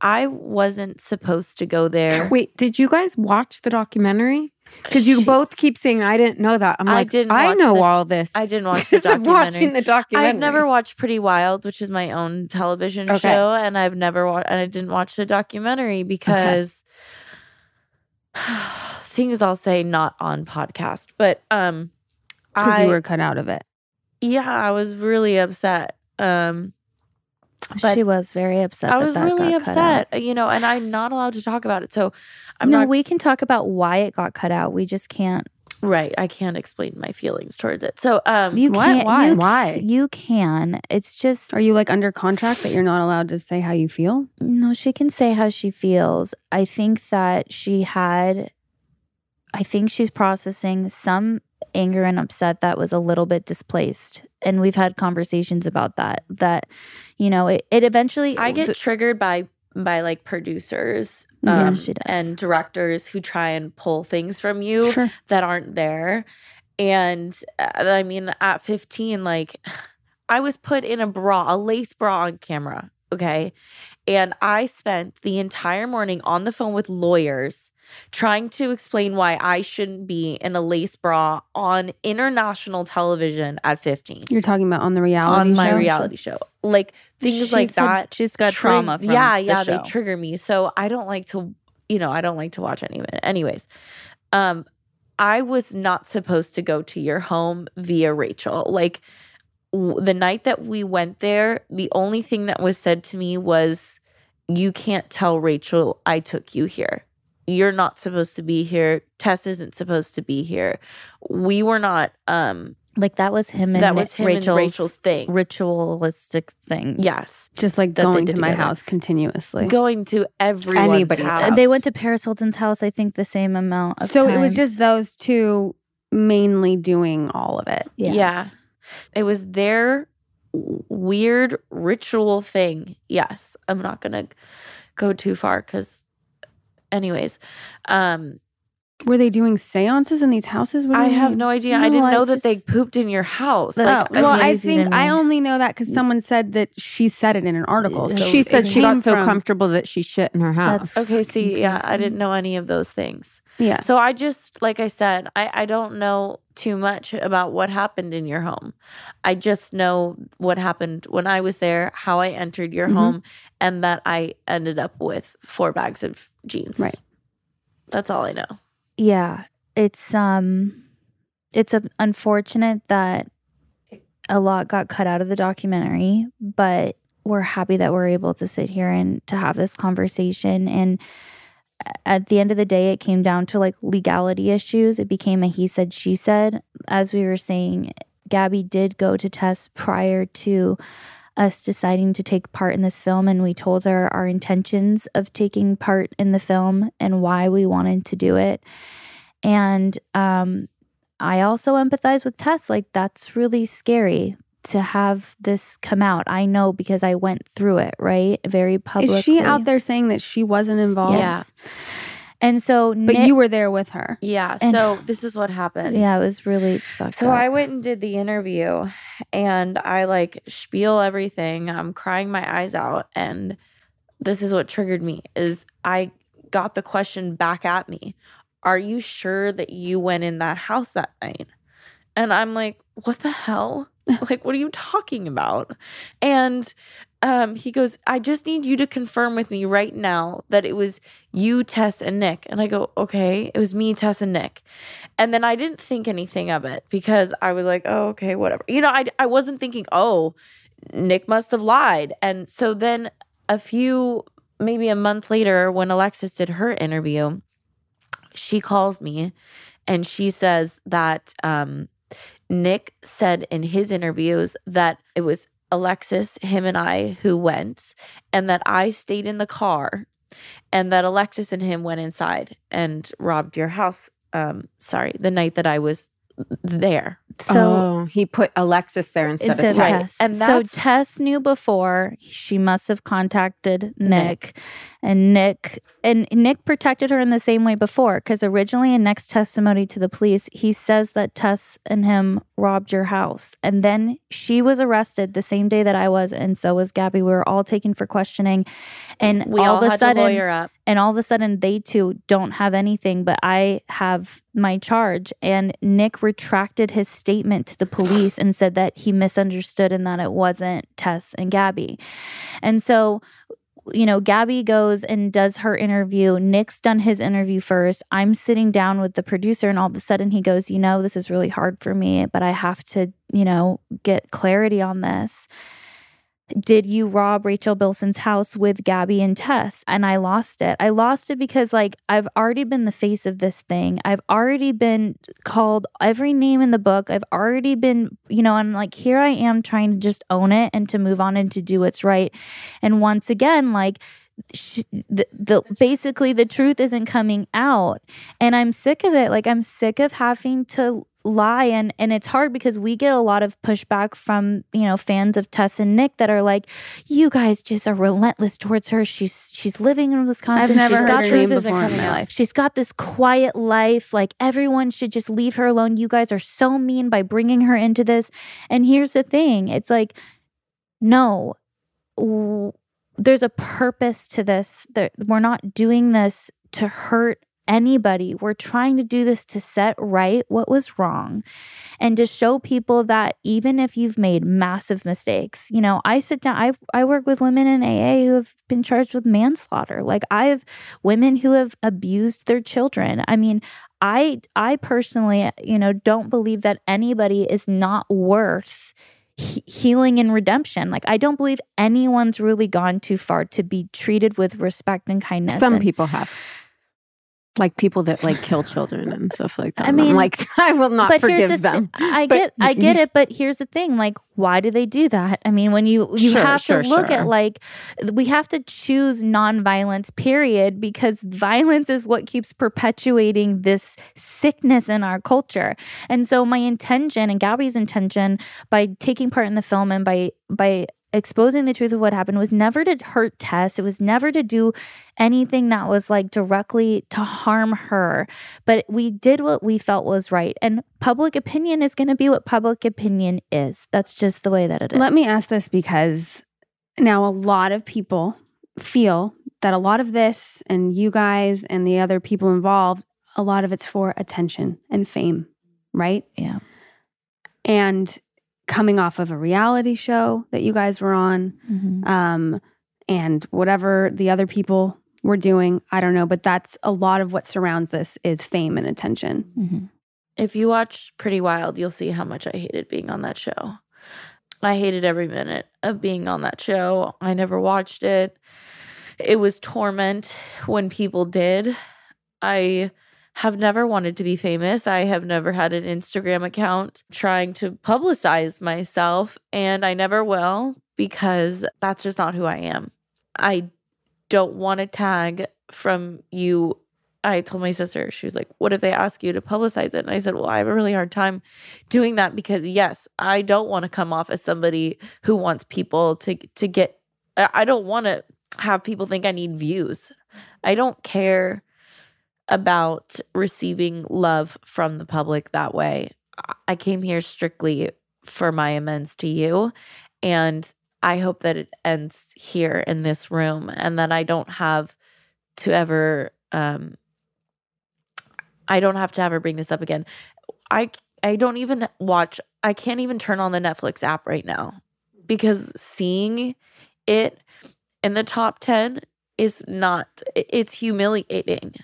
I wasn't supposed to go there. Wait, did you guys watch the documentary? Because you both keep saying I didn't know that. I'm I like, didn't I know the- all this. I didn't watch the documentary. watching the documentary. I've never watched Pretty Wild, which is my own television Okay. show, and I've never watched and I didn't watch the documentary because things I'll say not on podcast. But um Because I you were cut out of it. yeah, I was really upset. Um But she was very upset I was that really got upset, you know, and I'm not allowed to talk about it. So I'm no not we can talk about why it got cut out we just can't right. I can't explain my feelings towards it. So um you What? can't Why? you, Why? you can it's just Are you like under contract that you're not allowed to say how you feel? No, she can say how she feels. I think that she had, I think she's processing some anger and upset that was a little bit displaced. And we've had conversations about that. That, you know, it, it eventually. I get triggered by by like producers Yeah, um, does. and directors who try and pull things from you Sure. that aren't there. And uh, I mean, at 15, like I was put in a bra, a lace bra on camera. Okay. And I spent the entire morning on the phone with lawyers trying to explain why I shouldn't be in a lace bra on international television at 15 You're talking about on the reality on my reality show. Like things She's like that She's got trig- trauma from yeah the yeah show. they trigger me. So i don't like to you know i don't like to watch any of it. Anyways um i was not supposed to go to your home via rachel. Like w- the night that we went there the only thing that was said to me was you can't tell rachel i took you here you're not supposed to be here tess isn't supposed to be here we were not um Like that was him and that was him Rachel's, and rachel's thing ritualistic thing. yes Just like going did to my house continuously. going to everyone's Anybody's house. house. They went to Paris Hilton's house, I think, the same amount of so it was just those two mainly doing all of it. Yes. Yeah. It was their weird ritual thing. Yes, I'm not going to go too far cuz anyways, um Were they doing seances in these houses? What I you have mean? no idea. I didn't I know that they pooped in your house. The- Oh, well, I think I only know that because someone said that she said it in an article. So she said she got so from- comfortable that she shit in her house. Okay, see, yeah, I didn't know any of those things. Yeah. So I just, like I said, I, I don't know too much about what happened in your home. I just know what happened when I was there, how I entered your Mhm. home, and that I ended up with four bags of jeans. Right. That's all I know. yeah it's um it's a, unfortunate that a lot got cut out of the documentary but we're happy that we're able to sit here and to have this conversation and at the end of the day it came down to like legality issues. It became a he said she said. As we were saying gabby did go to Tess prior to us deciding to take part in this film and we told her our intentions of taking part in the film and why we wanted to do it. And um, I also empathize with Tess. Like, that's really scary to have this come out. I know because I went through it, right? Very publicly. Is she out there saying that she wasn't involved? Yeah. And so, But Nick- you were there with her. Yeah. And- so this is what happened. yeah, it was really fucked So up. I went and did the interview and I like spiel everything. I'm crying my eyes out and this is what triggered me is I got the question back at me Are you sure that you went in that house that night? And I'm like, What the hell? like, what are you talking about? And um, he goes, I just need you to confirm with me right now that it was you, Tess, and Nick. And I go, okay, it was me, Tess, and Nick. And then I didn't think anything of it because I was like, oh, okay, whatever. You know, I, I wasn't thinking, oh, Nick must have lied. And so then a few, maybe a month later, when Alexis did her interview, she calls me and she says that um, Nick said in his interviews that it was Alexis, him, and I who went, and that I stayed in the car, and that Alexis and him went inside and robbed your house. Um, sorry, the night that I was there. So oh, he put Alexis there instead, instead of of Tess. Tess. And so Tess knew before. She must have contacted Nick, and Nick and Nick protected her in the same way before. Because originally, in Nick's testimony to the police, he says that Tess and him robbed your house, and then she was arrested the same day that I was, and so was Gabby. We were all taken for questioning, and we all, all, of a had sudden, to lawyer up. And all of a sudden they too don't have anything but i have my charge. And nick retracted his statement to the police and said that he misunderstood and that it wasn't tess and gabby. And so you know gabby goes and does her interview. Nick's done his interview first. I'm sitting down with the producer and all of a sudden he goes you know this is really hard for me but i have to you know get clarity on this did you rob Rachel Bilson's house with Gabby and Tess? And I lost it. I lost it because, like, I've already been the face of this thing. I've already been called every name in the book. I've already been, you know, I'm like, here I am trying to just own it and to move on and to do what's right. And once again, like, sh- the, the basically the truth isn't coming out and i'm sick of it like i'm sick of having to lie and and it's hard because we get a lot of pushback from you know fans of Tess and Nick that are like you guys just are relentless towards her she's she's living in Wisconsin I've never she's heard got her name before in my life. She's got this quiet life. Like everyone should just leave her alone. You guys are so mean by bringing her into this. And here's the thing it's like, no, w- there's a purpose to this. That we're not doing this to hurt anybody. We're trying to do this to set right what was wrong and to show people that even if you've made massive mistakes, you know, I sit down, I, I work with women in AA who have been charged with manslaughter. Like I have women who have abused their children. I mean, I I personally, you know, don't believe that anybody is not worth he- healing and redemption. Like I don't believe anyone's really gone too far to be treated with respect and kindness. Some And- people have. Like people that like kill children and stuff like that. I I'm mean, like, I will not but here's the forgive them. I But- get I get it, but here's the thing, like why do they do that? I mean, when you you Sure, have sure, to look sure. at like we have to choose nonviolence period because violence is what keeps perpetuating this sickness in our culture. And so my intention and Gabby's intention by taking part in the film and by by exposing the truth of what happened was never to hurt Tess. It was never to do anything that was like directly to harm her. But we did what we felt was right. And public opinion is going to be what public opinion is. That's just the way that it is. Let me ask this because now a lot of people feel that a lot of this and you guys and the other people involved, a lot of it's for attention and fame, right? Yeah. And coming off of a reality show that you guys were on, Mhm. um, and whatever the other people were doing, I don't know, but that's a lot of what surrounds this is fame and attention. Mhm. If you watch Pretty Wild, you'll see how much I hated being on that show. I hated every minute of being on that show. I never watched it. It was torment when people did. I have never wanted to be famous. I have never had an Instagram account trying to publicize myself, and I never will because that's just not who I am. I don't want a tag from you I told my sister, she was like, What if they ask you to publicize it? And I said, Well, I have a really hard time doing that because, yes, I don't want to come off as somebody who wants people to, to get, I I don't want to have people think I need views. I don't care about receiving love from the public that way. I- came here strictly for my amends to you. And I hope that it ends here in this room and that I don't have to ever um I don't have to ever bring this up again. I I don't even watch I can't even turn on the Netflix app right now because seeing it in the top 10 is not it's humiliating.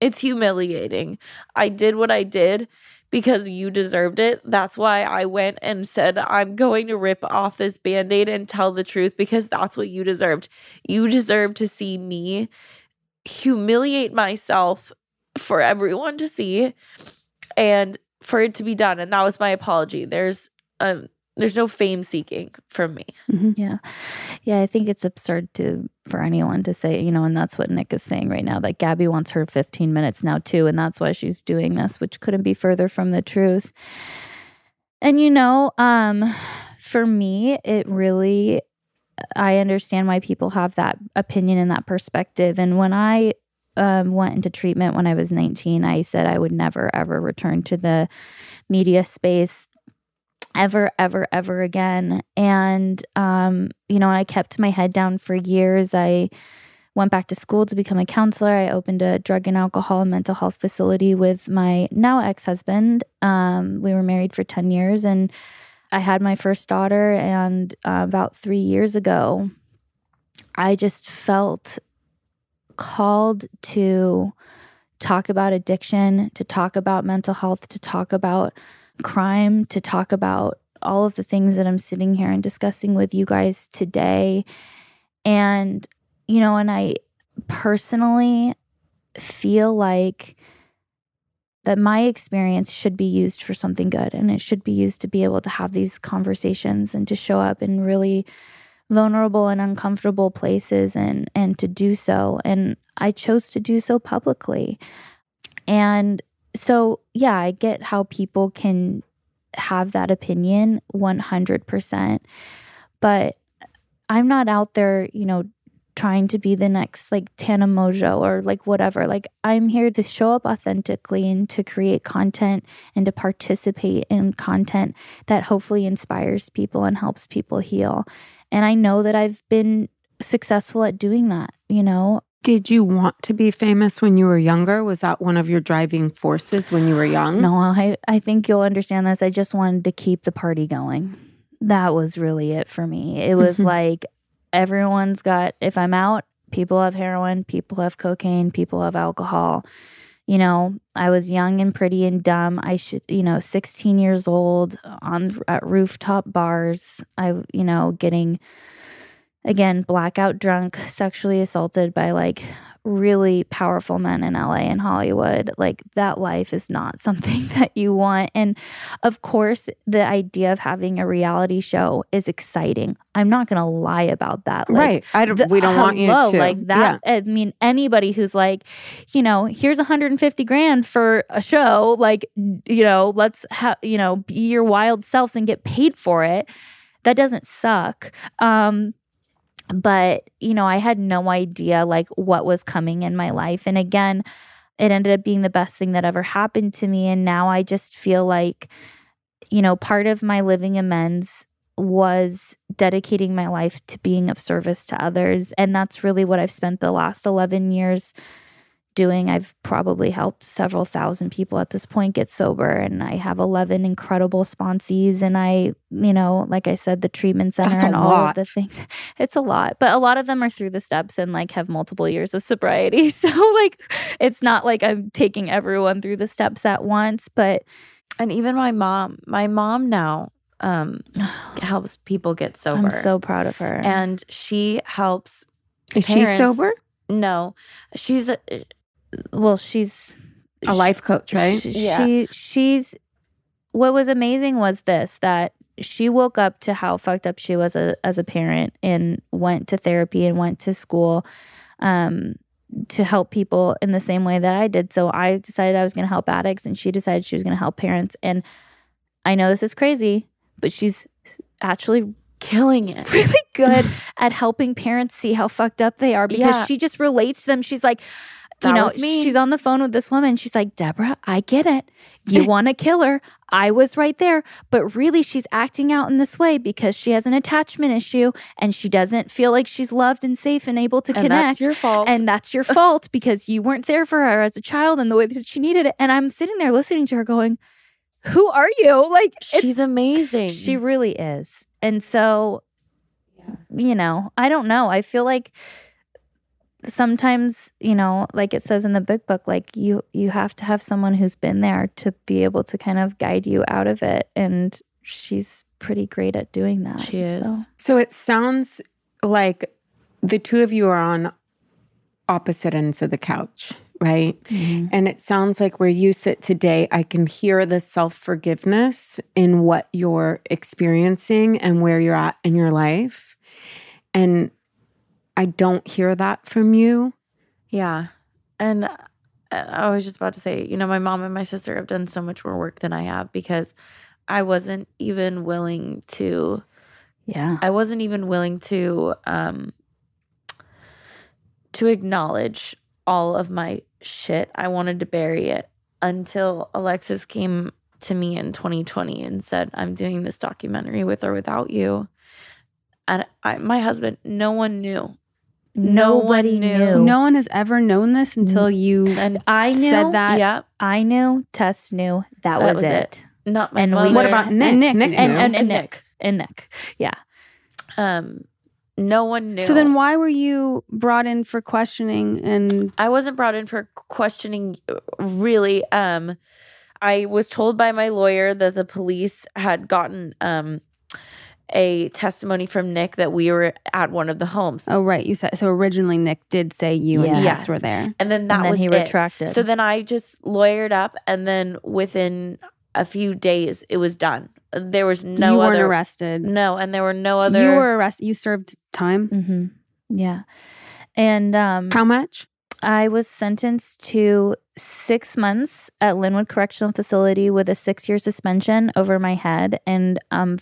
It's humiliating. I did what I did because you deserved it. That's why I went and said, I'm going to rip off this band aid and tell the truth because that's what you deserved. You deserve to see me humiliate myself for everyone to see and for it to be done. And that was my apology. There's, um, there's no fame seeking from me. Yeah. Yeah, I think it's absurd to for anyone to say, you know, and that's what Nick is saying right now that Gabby wants her 15 minutes now too and that's why she's doing this, which couldn't be further from the truth. And you know, um for me, it really I understand why people have that opinion and that perspective and when I um, went into treatment when I was 19, I said I would never ever return to the media space ever ever ever again. And um you know i kept my head down for years. I went back to school to become a counselor. I opened a drug and alcohol and mental health facility with my now ex-husband. Um we were married for 10 years and i had my first daughter and uh, about 3 years ago i just felt called to talk about addiction to talk about mental health to talk about crime to talk about all of the things that I'm sitting here and discussing with you guys today. And, you know, and I personally feel like that my experience should be used for something good and it should be used to be able to have these conversations and to show up in really vulnerable and uncomfortable places and and to do so and I chose to do so publicly. And so yeah i get how people can have that opinion 100% but i'm not out there you know trying to be the next like Tana Mongeau or like whatever. Like i'm here to show up authentically and to create content and to participate in content that hopefully inspires people and helps people heal. And i know that i've been successful at doing that you know Did you want to be famous when you were younger? Was that one of your driving forces when you were young? No, I, I think you'll understand this. I just wanted to keep the party going. That was really it for me. It was Mhm. like everyone's got, if I'm out, people have heroin, people have cocaine, people have alcohol. You know, I was young and pretty and dumb. I should, you know, 16 years old on at rooftop bars. I, you know, getting again blackout drunk, sexually assaulted by like really powerful men in LA and Hollywood. Like that life is not something that you want. And of course, the idea of having a reality show is exciting. I'm not going to lie about that. Like, right. I don't, the- we don't want you to. like that. I mean, anybody who's like, you know, here's 150 grand for a show, like, you know, let's have, you know, be your wild selves and get paid for it. That doesn't suck. Um, but you know, I had no idea like what was coming in my life, and again, it ended up being the best thing that ever happened to me. And now I just feel like, you know, part of my living amends was dedicating my life to being of service to others. And that's really what I've spent the last 11 years doing. I've probably helped several thousand people at this point get sober. And I have 11 incredible sponsees. And I, you know, like I said, the treatment center and all lot. of the things. It's a lot. But a lot of them are through the steps and like have multiple years of sobriety. So, like, it's not like I'm taking everyone through the steps at once. But And even my mom, my mom now um helps people get sober. I'm so proud of her. and she helps Is she sober? no, she's a, well, she's A life coach, right? She, Yeah. she she's what was amazing was this that she woke up to how fucked up she was a, as a parent and went to therapy and went to school um to help people in the same way that I did. So I decided I was going to help addicts and she decided she was going to help parents and I know this is crazy, but she's actually killing it. really good at helping parents see how fucked up they are because Yeah. she just relates to them. She's like, you That know, was me. she's on the phone with this woman. She's like, Deborah, I get it. You want to kill her. I was right there. But really, she's acting out in this way because she has an attachment issue and she doesn't feel like she's loved and safe and able to and connect. that's your fault. and that's your fault because you weren't there for her as a child and the way that she needed it. And I'm sitting there listening to her going, Who are you? Like, she's amazing. she really is. And so, you know, I don't know. I feel like sometimes, you know, like it says in the big book, like you you have to have someone who's been there to be able to kind of guide you out of it. And she's pretty great at doing that. She is. So, So it sounds like the two of you are on opposite ends of the couch, right? Mm-hmm. And it sounds like where you sit today, I can hear the self forgiveness in what you're experiencing and where you're at in your life. And I don't hear that from you. Yeah. And uh, I was just about to say, you know, my mom and my sister have done so much more work than I have because I wasn't even willing to yeah. I wasn't even willing to um to acknowledge all of my shit. I wanted to bury it until Alexis came to me in 2020 and said, "I'm doing this documentary with or without you." And I, my husband, no one knew. No one Nobody knew. knew. No one has ever known this until you And I knew said that. yeah, I knew. Tess knew. That, That was, was it. it. not my And we- What about Nick? Nick Nick. And, and, and And Nick. And Nick. Yeah. um no one knew. So then why were you brought in for questioning and I wasn't brought in for questioning really um I was told by my lawyer that the police had gotten um a testimony from Nick that we were at one of the homes. oh right, you said so originally Nick did say you and Yes. Tess were there. And then that and then was he it. retracted. So then I just lawyered up and then within a few days it was done. There was no you weren't other arrested. No, and there were no other You were arrested. You served time. hmm Yeah. And um, How much? I was sentenced to six months at Lynwood Correctional Facility with a six year suspension over my head and um,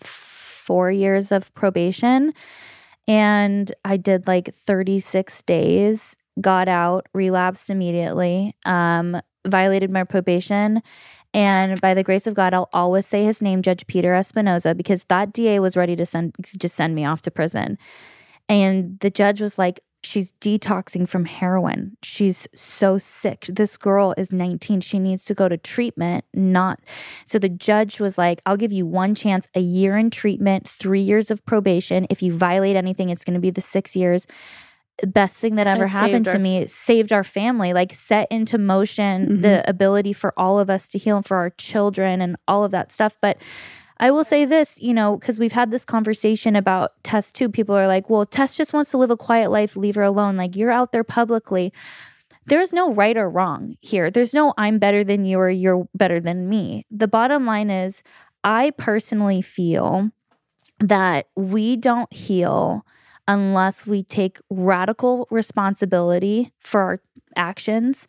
four years of probation. And I did like 36 days, got out, relapsed immediately, um, violated my probation. And by the grace of God, I'll always say his name, Judge Peter Espinoza, because that DA was ready to send just send me off to prison. And the judge was like, She's detoxing from heroin. She's so sick. This girl is 19. She needs to go to treatment, not. So the judge was like, I'll give you one chance, a year in treatment, three years of probation. If you violate anything, it's going to be the six years. Best thing that ever It happened to our- me. Saved our family, like set into motion the ability for all of us to heal and for our children and all of that stuff. But I will say this, you know, because we've had this conversation about Tess too. People are like, well, Tess just wants to live a quiet life, leave her alone. Like, you're out there publicly. There's no right or wrong here. There's no I'm better than you or you're better than me. The bottom line is, I personally feel that we don't heal unless we take radical responsibility for our actions.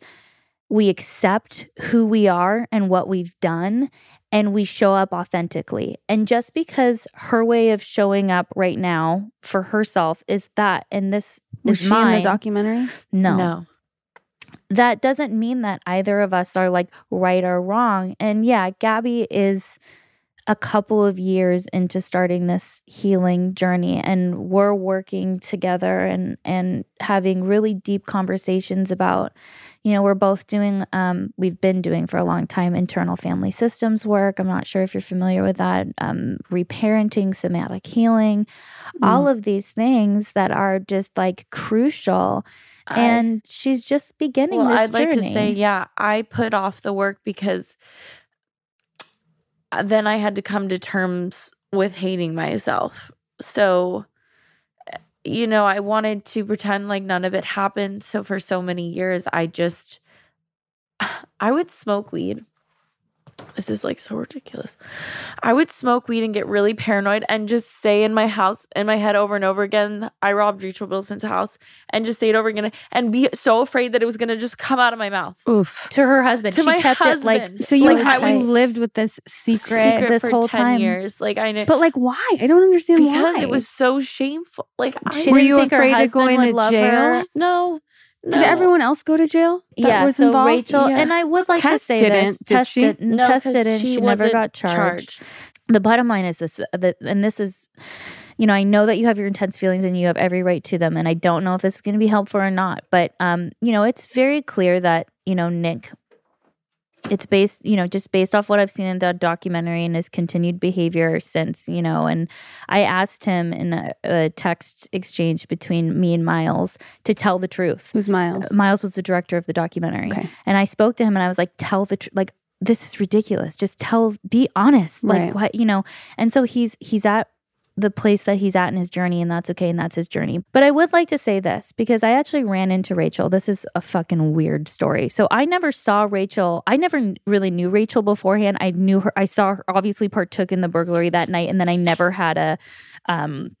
We accept who we are and what we've done, and we show up authentically. And just because her way of showing up right now for herself is that, and this Was is she mine, in the documentary? no, no. that doesn't mean that either of us are like right or wrong. And yeah, Gabby is a couple of years into starting this healing journey and we're working together and and having really deep conversations about you know we're both doing um we've been doing for a long time internal family systems work. I'm not sure if you're familiar with that um reparenting somatic healing all of these things that are just like crucial. I- and she's just beginning well, I'd like to say, yeah, I put off the work because then I had to come to terms with hating myself. So, uh, you know, I wanted to pretend like none of it happened. So for so many years, I just, I would smoke weed. This is like so ridiculous. I would smoke weed and get really paranoid and just say in my house, in my head over and over again, I robbed Rachel Bilson's house and just say it over again and be so afraid that it was going to just come out of my mouth. Oof. to her husband. To she my kept it like. So you, Like, I had- you lived with this secret, Secret this for whole 10 time. years. Like I know but like why? I don't understand because why. Because it was so shameful. Like I She Were didn't you think her afraid of husband going to jail? her. no, Did everyone else go to jail? that yeah, was so involved? Rachel Yeah. and I would like Tess to say didn't, this. did Tess she? did, No, Tess 'cause didn't. She, never wasn't got charged. The bottom line is this: that, and this is, you know, I know that you have your intense feelings and you have every right to them, and I don't know if this is going to be helpful or not, but um, you know, it's very clear that you know Nick. It's based, you know, just based off what I've seen in the documentary and his continued behavior since, you know, and I asked him in a, a text exchange between me and Miles to tell the truth. Who's Miles? Uh, Miles was the director of the documentary. Okay. And I spoke to him and I was like, tell the truth. Like, this is ridiculous. Just tell, be honest. Like, Right. what, you know? And so he's, he's at the place that he's at in his journey and that's okay and that's his journey. But I would like to say this because I actually ran into Rachel. This is a fucking weird story. So I never saw Rachel. I never really knew Rachel beforehand. I knew her. I saw her obviously partook in the burglary that night and then I never had a um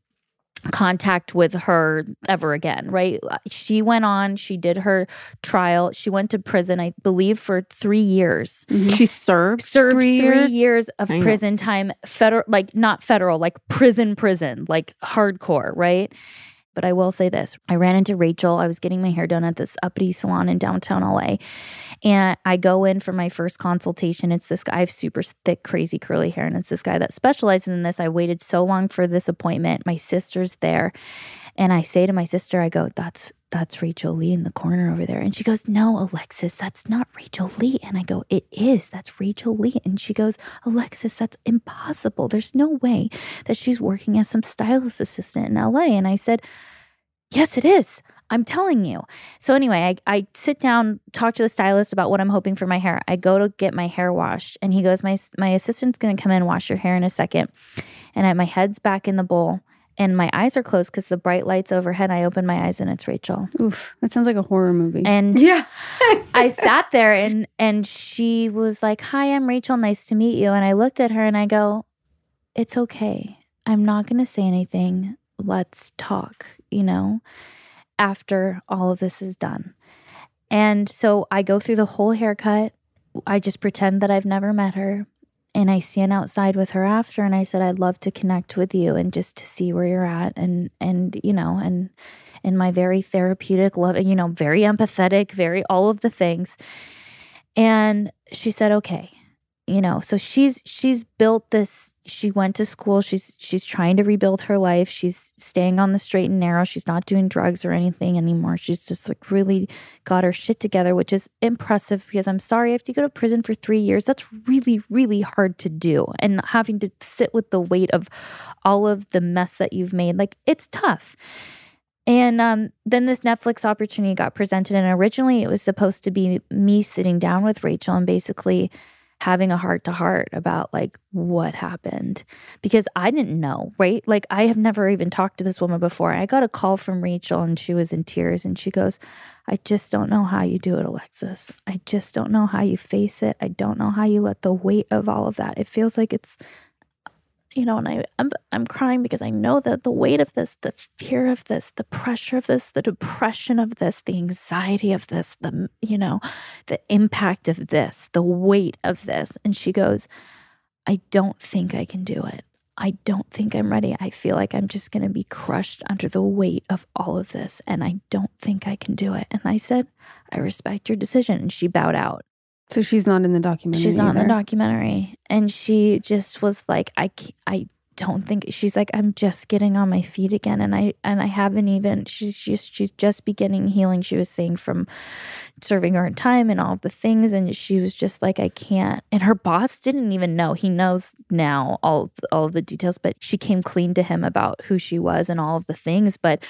contact with her ever again, right? She went on, she did her trial. She went to prison, I believe, for three years. Mhm. She served, Served three, years. of I know. prison time, federal, like not federal, like prison, prison, like hardcore, right? But I will say this I ran into Rachel. I was getting my hair done at this uppity salon in downtown LA. And I go in for my first consultation. It's this guy, I have super thick, crazy curly hair. And it's this guy that specializes in this. I waited so long for this appointment. My sister's there. And I say to my sister, I go, that's that's Rachel Lee in the corner over there. And she goes, No, Alexis, that's not Rachel Lee. And I go, It is. That's Rachel Lee. And she goes, Alexis, that's impossible. There's no way that she's working as some stylist assistant in LA. And I said, Yes, it is. I'm telling you. So anyway, I, I sit down, talk to the stylist about what I'm hoping for my hair. I go to get my hair washed, and he goes, "My my assistant's gonna come in and wash your hair in a second. And I, my head's back in the bowl, and my eyes are closed because the bright lights overhead. I open my eyes, and it's Rachel. Oof, that sounds like a horror movie. And Yeah. I sat there, and and she was like, "Hi, I'm Rachel. Nice to meet you." And I looked at her, and I go, "It's okay. I'm not gonna say anything. Let's talk." You know after all of this is done. And so I go through the whole haircut. I just pretend that I've never met her. And I stand outside with her after and I said I'd love to connect with you and just to see where you're at and and you know and in my very therapeutic love you know very empathetic very all of the things. And she said okay. You know, so she's she's built this she went to school. She's she's trying to rebuild her life. She's staying on the straight and narrow. She's not doing drugs or anything anymore. She's just like really got her shit together which is impressive because i'm sorry if you go to prison for three years that's really really hard to do. And having to sit with the weight of all of the mess that you've made like it's tough. And um, then this Netflix opportunity got presented, and originally it was supposed to be me sitting down with Rachel and basically having a heart to heart about like what happened because I didn't know, right? Like I have never even talked to this woman before. I got a call from Rachel and she was in tears and she goes, I just don't know how you do it, Alexis. I just don't know how you face it. I don't know how you let the weight of all of that. It feels like it's you know, and I I'm, I'm crying because I know that the weight of this, the fear of this, the pressure of this, the depression of this, the anxiety of this, the you know, the impact of this, the weight of this. And she goes, I don't think I can do it. I don't think I'm ready. I feel like I'm just going to be crushed under the weight of all of this. And I don't think I can do it. And I said, I respect your decision. And she bowed out. So she's not in the documentary. She's not in the documentary. And she just was like, I, I don't think she's like, I'm just getting on my feet again. And I, and I haven't even, she's just, she's just beginning healing. She was saying from serving her time and all of the things. And she was just like, I can't. And her boss didn't even know. He knows now all, all of the details, but she came clean to him about who she was and all of the things. But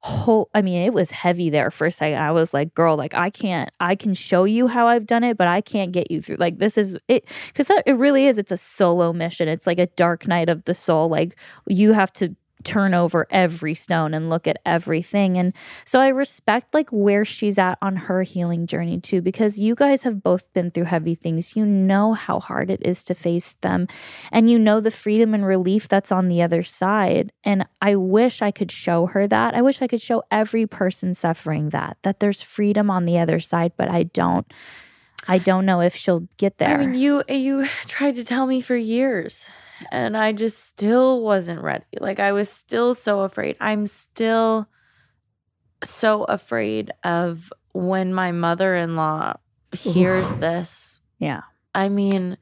whole i mean it was heavy there for a second. I was like girl like i can't i can show you how i've done it but i can't get you through. Like this is it because it really is it's a solo mission. It's like a dark night of the soul. Like you have to turn over every stone and look at everything. And so i respect like where she's at on her healing journey too because you guys have both been through heavy things. You know how hard it is to face them and you know the freedom and relief that's on the other side. And i wish i could show her that. I wish i could show every person suffering that that there's freedom on the other side but i don't i don't know if she'll get there I mean, you you tried to tell me for years, and I just still wasn't ready. Like I was still so afraid. I'm still so afraid of when my mother-in-law hears this. Yeah. I mean,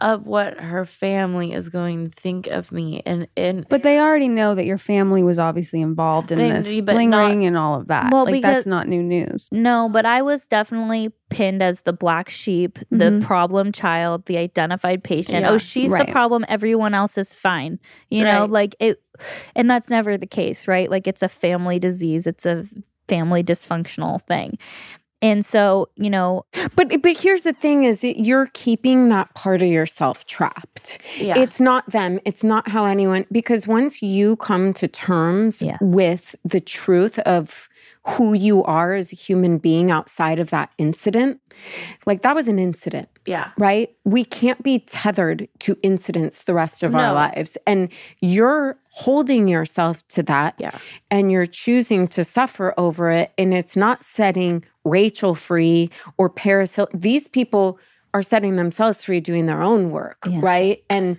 of what her family is going to think of me and and But they already know that your family was obviously involved in They- this but bling not- ring and all of that. Well, like because- that's not new news. No, but I was definitely pinned as the black sheep, Mhm. the problem child, the identified patient. Yeah, oh, she's right. the problem. Everyone else is fine. You know, Right. like it, and that's never the case, right? Like it's a family disease, it's a family dysfunctional thing. And so, you know, But but here's the thing is that you're keeping that part of yourself trapped. yeah. It's not them. It's not how anyone because once you come to terms Yes. with the truth of who you are as a human being outside of that incident, like that was an incident, yeah. right? We can't be tethered to incidents the rest of our lives. And you're holding yourself to that Yeah. and you're choosing to suffer over it and it's not setting Rachel free or Paris Hill. These people are setting themselves free doing their own work, Yeah. right? And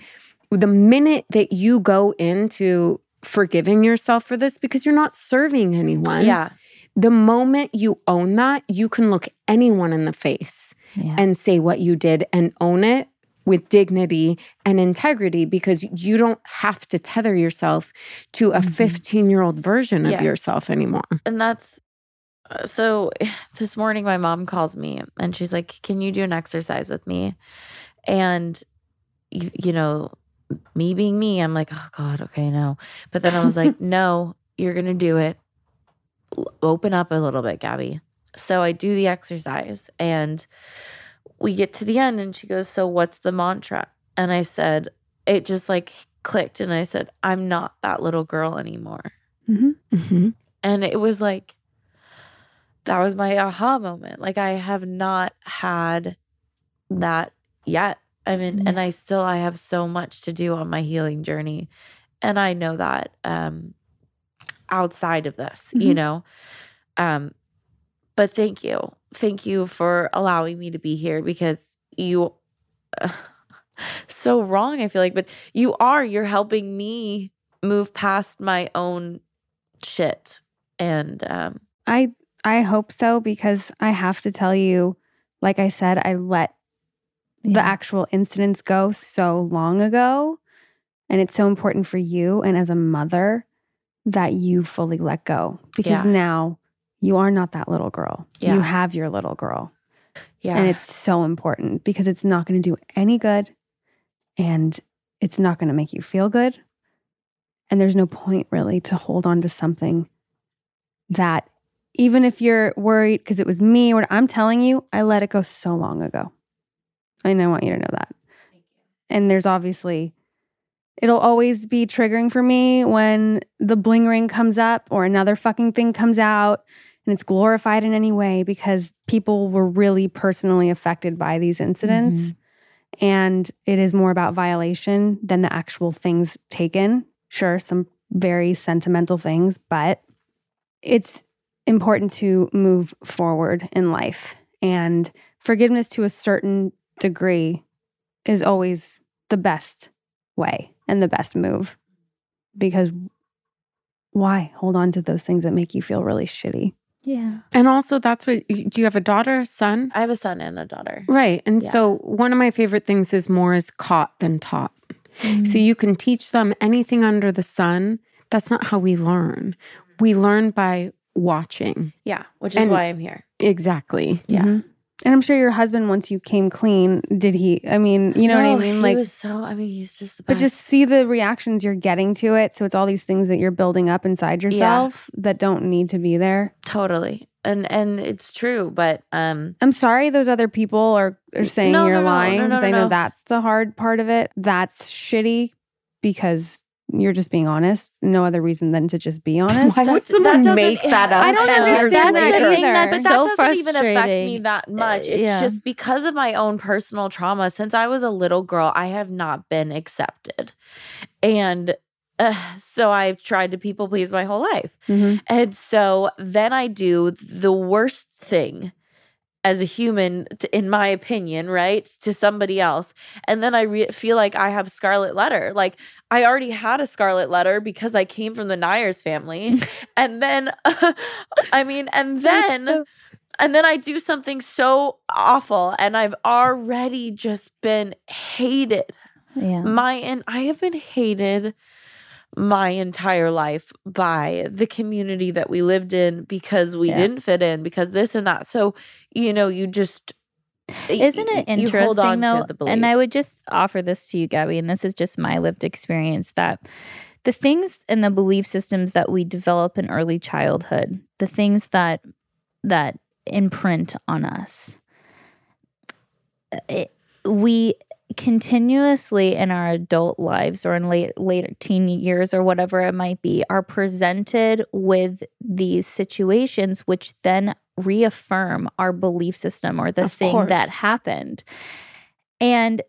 the minute that you go into forgiving yourself for this because you're not serving anyone. Yeah. The moment you own that, you can look anyone in the face yeah. and say what you did and own it with dignity and integrity because you don't have to tether yourself to a Mhm. 15 year old version of Yeah. yourself anymore. and that's so this morning my mom calls me and she's like can you do an exercise with me? And you, you know me being me i'm like oh god okay no. But then i was like no you're gonna do it. Open up a little bit gabby. So i do the exercise and we get to the end and she goes so what's the mantra? And i said it just like clicked and i said i'm not that little girl anymore. Mhm. and it was like, that was my aha moment. Like, I have not had that yet. I mean, and I still, I have so much to do on my healing journey. And I know that um, outside of this, you Mhm. know. Um, but thank you. Thank you for allowing me to be here because you, so wrong, I feel like, but you are, you're helping me move past my own shit. And um, I I hope so because I have to tell you, like I said, I let the actual incidents go so long ago. And it's so important for you and as a mother that you fully let go because Yeah. now you are not that little girl. Yeah. You have your little girl. yeah. And it's so important because it's not going to do any good and it's not going to make you feel good. And there's no point really to hold on to something that, even if you're worried because it was me or I'm telling you, I let it go so long ago. And I want you to know that. And there's obviously, it'll always be triggering for me when the bling ring comes up or another fucking thing comes out and it's glorified in any way because people were really personally affected by these incidents. Mm-hmm. And it is more about violation than the actual things taken. Sure, some very sentimental things, but it's important to move forward in life. And forgiveness to a certain degree is always the best way and the best move because why hold on to those things that make you feel really shitty? Yeah. And also, that's what do you have a daughter, a son? I have a son and a daughter. Right. And Yeah. so, one of my favorite things is more is caught than taught. Mm-hmm. So, you can teach them anything under the sun. That's not how we learn. We learn by watching. Yeah, which is And- why I'm here. Exactly. Yeah. Mhm. And I'm sure your husband, once you came clean, did he? I mean, you know what I No, mean? He Like, was so. I mean, he's just the but just see the reactions you're getting to it. So it's all these things that you're building up inside yourself that don't need to be there. totally, and and it's true. But um, I'm sorry those other people are, are saying No, you're no, no, no, lying no, because no, I know no. that's the hard part of it. That's shitty because you're just being honest. No other reason than to just be honest. Why would That- someone that make doesn't- that up? I don't 10 years understand that later? either. thing that's but that so doesn't even affect me that much. It's yeah. just because of my own personal trauma. Since I was a little girl, I have not been accepted, and uh, so I've tried to people please my whole life. Mhm. And so then I do the worst thing as a human, t- in my opinion, right, to somebody else. And then I re- feel like I have scarlet letter. Like I already had a scarlet letter because I came from the Neiers family. and then, I mean, and then and then I do something so awful and I've already just been hated. Yeah. My and I have been hated my entire life by the community that we lived in because we Yeah. didn't fit in because this and that. So, you know, you just eh, Isn't y- it you hold on interesting though? And I would just offer this to you, Gabby, and this is just my lived experience that the things and the belief systems that we develop in early childhood, the things that that imprint on us, it, we continuously in our adult lives or in late later teen years or whatever it might be are presented with these situations which then reaffirm our belief system or the Of thing that happened. And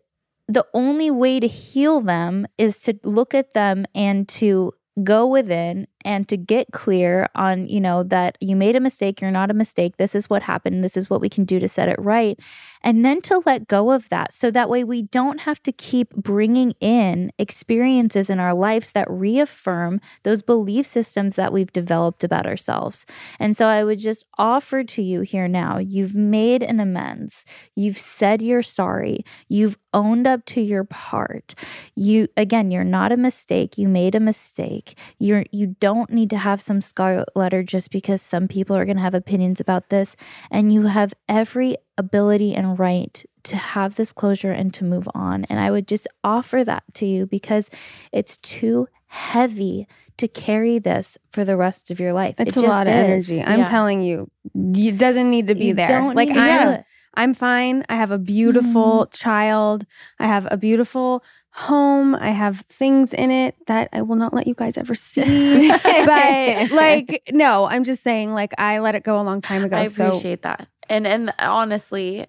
the only way to heal them is to look at them and to go within and to get clear on you know that you made a mistake you're not a mistake this is what happened this is what we can do to set it right and then to let go of that. So that way we don't have to keep bringing in experiences in our lives that reaffirm those belief systems that we've developed about ourselves. And so i would just offer to you here now you've made an amends. You've said you're sorry. You've owned up to your part. You again you're not a mistake. You made a mistake. You're you don't need to have some scarlet letter just because some people are going to have opinions about this and you have every ability and right to have this closure and to move on and i would just offer that to you because it's too heavy to carry this for the rest of your life It's It a lot of just energy. I'm Yeah. telling you, it doesn't need to be You there. don't like need to do I'm. I'm fine. I have a beautiful child. I have a beautiful home. I have things in it that I will not let you guys ever see. but like, no, I'm just saying, like, I let it go a long time ago. I so appreciate that. And and honestly,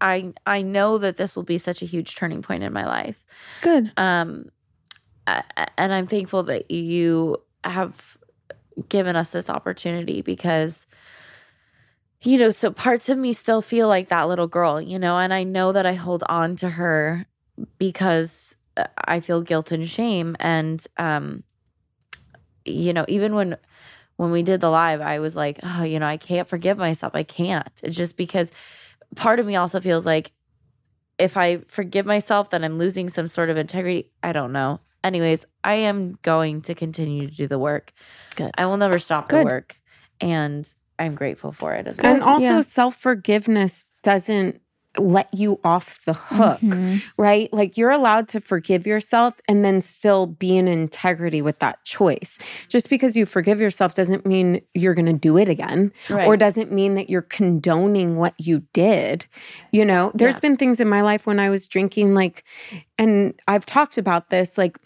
I I know that this will be such a huge turning point in my life. good. um a- and i'm thankful that you have given us this opportunity because you know so parts of me still feel like that little girl you know and i know that i hold on to her because uh, i feel guilt and shame and um you know even when when we did the live i was like oh you know i can't forgive myself i can't it's just because part of me also feels like if I forgive myself, then I'm losing some sort of integrity. I don't know. Anyways, I am going to continue to do the work. Good. I will never stop the work. And I'm grateful for it as well. And also, Yeah. self forgiveness doesn't let you off the hook, Mhm. right? Like you're allowed to forgive yourself and then still be in integrity with that choice. Just because you forgive yourself doesn't mean you're going to do it again Right. or doesn't mean that you're condoning what you did. You know, there's Yeah. been things in my life when I was drinking, like, and I've talked about this, like,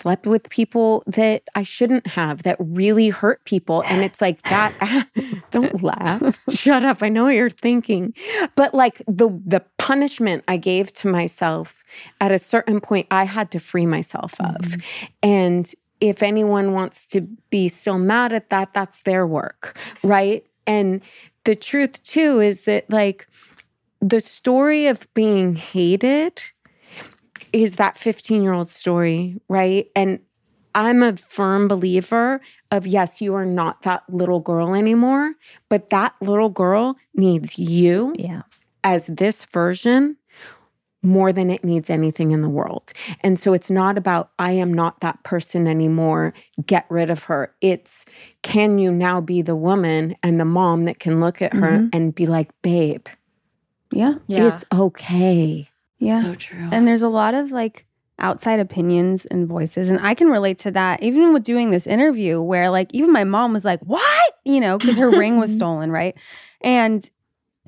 slept with people that I shouldn't have that really hurt people. And it's like that. don't laugh. Shut up. I know what you're thinking. But like the the punishment I gave to myself at a certain point, I had to free myself of. Mm-hmm. And if anyone wants to be still mad at that, that's their work. Right. And the truth too is that like the story of being hated is that 15 year old story, right? And I'm a firm believer of yes, you are not that little girl anymore, but that little girl needs you Yeah. as this version more than it needs anything in the world. And so it's not about, I am not that person anymore, get rid of her. It's, can you now be the woman and the mom that can look at her mm-hmm. and be like, babe, Yeah. yeah. it's okay. Yeah. so true. And there's a lot of like outside opinions and voices. And I can relate to that even with doing this interview where like even my mom was like, What? You know, because her ring was stolen, right? And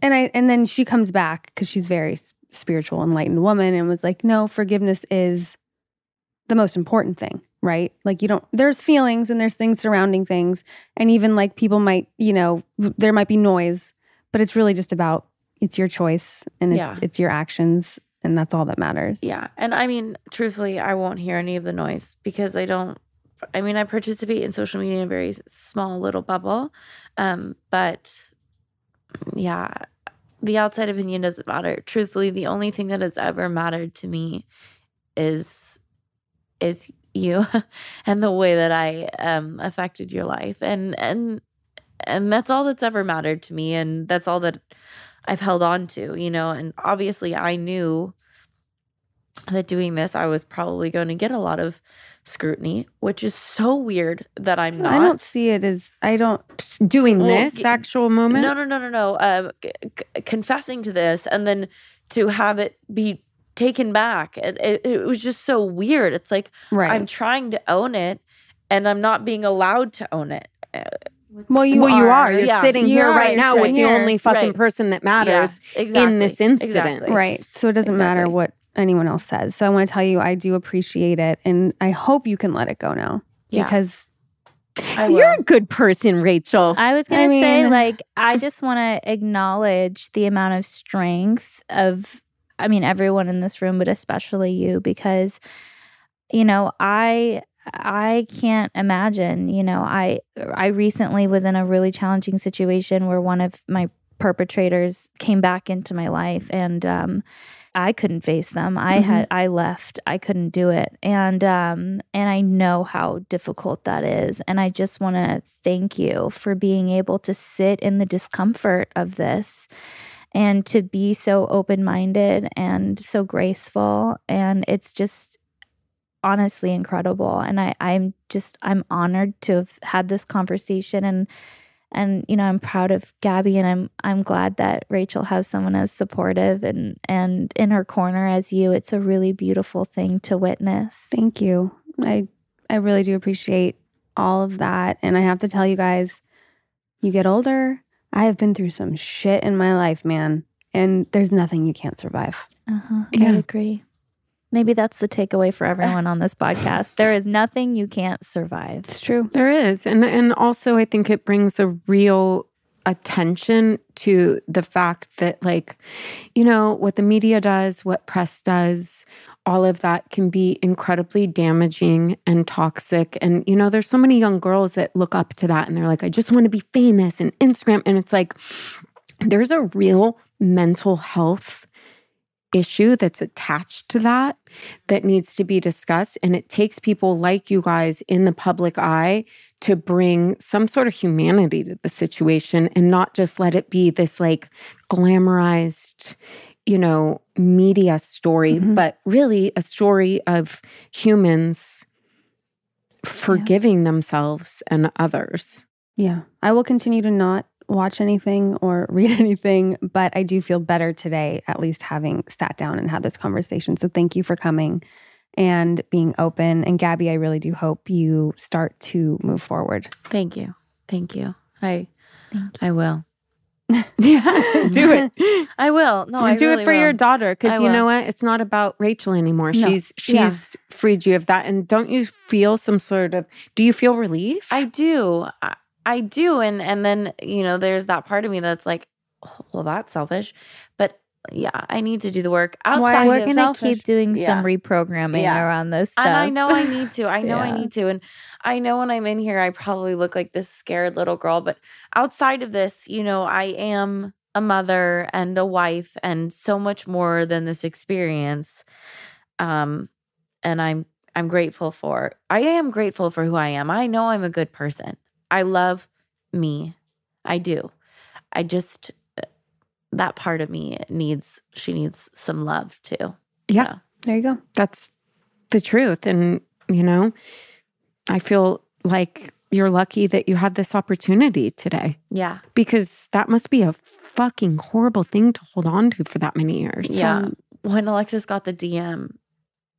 and I and then she comes back because she's very spiritual, enlightened woman and was like, No, forgiveness is the most important thing, right? Like you don't there's feelings and there's things surrounding things. And even like people might, you know, there might be noise, but it's really just about it's your choice and it's Yeah. it's your actions and that's all that matters. Yeah. And I mean, truthfully, I won't hear any of the noise because I don't I mean, I participate in social media in a very small little bubble. Um, but yeah, the outside opinion doesn't matter. Truthfully, the only thing that has ever mattered to me is is you and the way that I um affected your life. And and and that's all that's ever mattered to me and that's all that I've held on to, you know, and obviously I knew that doing this I was probably going to get a lot of scrutiny, which is so weird that I'm not. I don't see it as I don't. Doing Well, this actual moment. No, no, no, no, no. Um, c- c- confessing to this and then to have it be taken back, it, it, it was just so weird. It's like Right. I'm trying to own it, and I'm not being allowed to own it. Well, you well, are. you are. You're Yeah. sitting You here are, right you're now with sitting the only fucking Right. person that matters. yeah, exactly. this incident. Exactly. Right. So it doesn't matter what anyone else says. So I want to tell you, I do appreciate it, and I hope you can let it go now Yeah. because You're a good person, Rachel. I was I gonna say, like, I just want to acknowledge the amount of strength of, I mean, everyone in this room, but especially you, because, you know, I I can't imagine. You know, I I recently was in a really challenging situation where one of my perpetrators came back into my life, and um, I couldn't face them. I Mhm. had I left. I couldn't do it. And um and I know how difficult that is. And I just want to thank you for being able to sit in the discomfort of this and to be so open-minded and so graceful and it's just honestly incredible and I I'm just I'm honored to have had this conversation and and you know I'm proud of Gabby and I'm I'm glad that Rachel has someone as supportive and and in her corner as you it's a really beautiful thing to witness Thank you. I I really do appreciate all of that. And I have to tell you guys, you get older. I have been through some shit in my life, man. And there's nothing you can't survive. uh-huh. Yeah. I agree maybe that's the takeaway for everyone on this podcast there is nothing you can't survive It's true. There is. And and also I think it brings a real attention to the fact that like you know what the media does, what press does, all of that can be incredibly damaging and toxic and you know there's so many young girls that look up to that and they're like I just want to be famous and Instagram and it's like there's a real mental health issue that's attached to that that needs to be discussed. And it takes people like you guys in the public eye to bring some sort of humanity to the situation and not just let it be this like glamorized, you know, media story, Mhm. but really a story of humans forgiving themselves and others. Yeah. I will continue to not watch anything or read anything, but I do feel better today, at least having sat down and had this conversation. So thank you for coming and being open. And Gabby, I really do hope you start to move forward. Thank you. Thank you. I Thank I will. Yeah, do it. I will. No, I do really it for your will. daughter I because you know what? It's not about Rachel anymore. No. She's she's Yeah. freed you of that. And don't you feel some sort of? Do you feel relief? I do. I, I do. And and then, you know, there's that part of me that's like, "Oh, well, that's selfish. But yeah, I need to do the work outside Why we're gonna selfish? keep doing Yeah. some reprogramming Yeah. around this stuff And I know I need to. I know I need to. And I know when I'm in here, I probably look like this scared little girl. But outside of this, you know, I am a mother and a wife and so much more than this experience. Um, and I'm I'm grateful for I am grateful for who I am. I know I'm a good person. I love me. I do. I just that part of me needs she needs some love too. Yeah. So, There you go. That's the truth. And you know, I feel like you're lucky that you had this opportunity today yeah. because that must be a fucking horrible thing to hold on to for that many years. Yeah. Some- when Alexis got the DM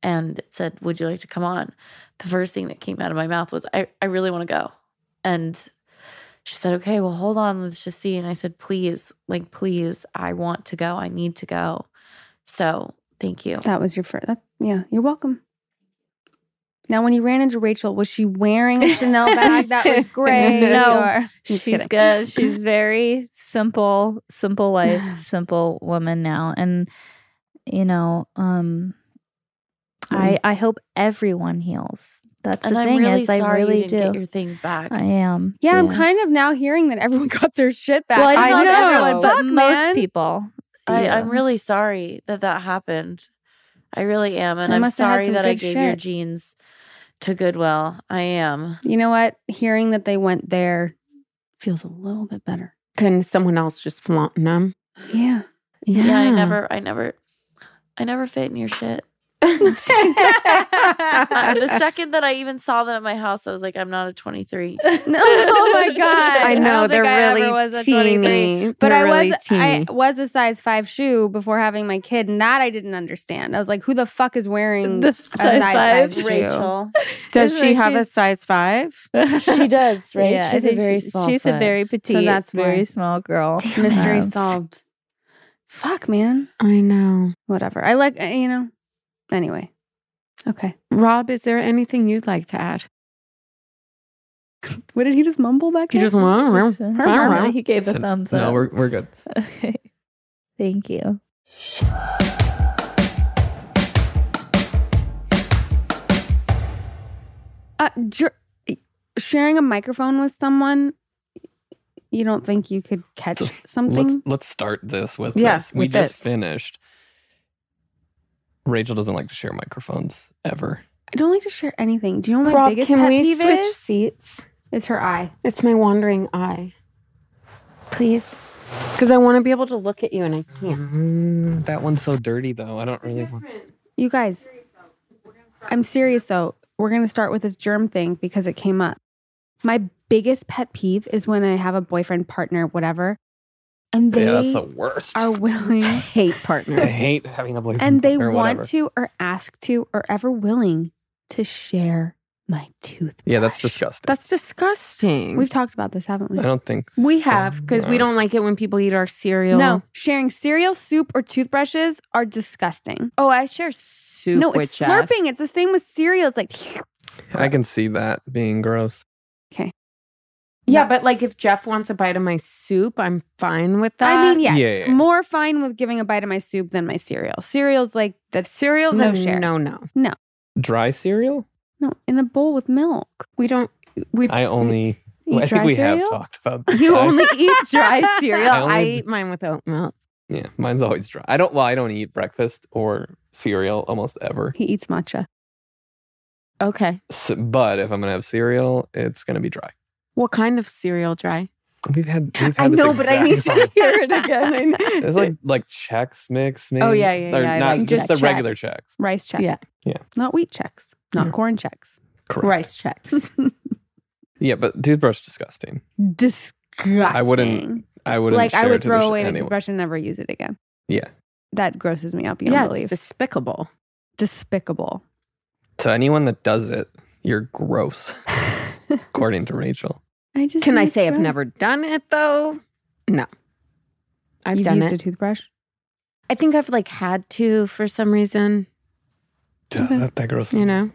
and it said, Would you like to come on? The first thing that came out of my mouth was, I, I really want to go. And she said, Okay, well, hold on. Let's just see. And I said, Please, like, please, I want to go. I need to go. So thank you. That was your first. That, yeah, you're welcome. Now, when you ran into Rachel, was she wearing a Chanel bag that was gray? No. or- she's kidding. good she's very simple simple life simple woman now and you know um i i hope everyone heals that's and the I'm thing really is i sorry really you didn't do get your things back. i am Yeah, I'm kind of now hearing that everyone got their shit back. well, I I don't know know. everyone, but Fuck, most man. people I, Yeah. I'm really sorry that that happened. I really am, and I I'm must have had sorry that I good gave your jeans to Goodwill. I am. You know what? Hearing that they went there feels a little bit better. Can someone else just flaunt them? Yeah. Yeah, I never, I never, I never fit in your shit. The second that I even saw them at my house, I was like, I'm not a 23. No, oh my god! I know don't they're think I really was a 23. teeny. But They're I really was I was a size five shoe before having my kid, and that I didn't understand. I was like, "Who the fuck is wearing The a size, five, shoe?" Rachel. Does Isn't she that have a size five? She does, right? Yeah, she's a very she- small. She's a very petite, so that's very why. small girl. Mystery Um, solved. Fuck, man. I know. Whatever. I like you know. Anyway, okay. Rob, is there anything you'd like to add? What did he just mumble back You there? just want So- He gave a Said, thumbs up. No, we're we're good. Okay. Thank you. Uh, jer- sharing a microphone with someone. You don't think you could catch Let's something? let's start this with Yeah, this. We with just this. finished. Rachel doesn't like to share microphones ever. I don't like to share anything. Do you know what my Rob, biggest can pet we peeve switch is? seats? It's her eye. It's my wandering eye. Please. Because I want to be able to look at you and I can't. Mm, that one's so dirty though. I don't really want. You guys, I'm serious though. We're going to start with this germ thing because it came up. My biggest pet peeve is when I have a boyfriend, partner, whatever, and they yeah, that's the worst. are willing hate partners. I hate having a boyfriend and they want whatever. to or ask to or ever willing to share my toothbrush. Yeah, that's disgusting. That's disgusting. We've talked about this, haven't we? I don't think we have because we don't like it when people eat our cereal. No, sharing cereal, soup, or toothbrushes are disgusting. Oh, I share soup no, with it's Jeff. slurping. It's the same with cereal. It's like, I can see that being gross. Yeah, but like if Jeff wants a bite of my soup, I'm fine with that. I mean, yes, Yeah, yeah, yeah. more fine with giving a bite of my soup than my cereal. Cereal's like that's cereal's No share. no no. No. Dry cereal? no in a bowl with milk. We don't. We I only. Eat I dry think we cereal? have talked about. This. you only eat dry cereal. I I, eat mine with oat milk. Yeah, mine's always dry. I don't. Well, I don't eat breakfast or cereal almost ever. He eats matcha. Okay. S but if I'm gonna have cereal, it's gonna be dry. What kind of cereal dry? We've had. We've had I know, but I need exact to hear it again. I know. There's like like Chex Mix, oh, maybe. Oh, yeah, yeah, Or yeah, Not like just Chex. the regular Chex. Chex. Rice check. Yeah. Yeah. Not wheat Chex. Not Yeah. corn Chex. Correct. rice Chex. Yeah, but toothbrush disgusting. Disgusting. I wouldn't I wouldn't. like I would throw away the anyway. toothbrush and never use it again. Yeah. That grosses me up beyond yeah, belief. it's despicable. Despicable. To anyone that does it, you're gross, according to Rachel. I just Can I say I've never done it though? No. I've You've done used it. a toothbrush? I think I've like had to for some reason, Duh, Okay. that, that gross. you know?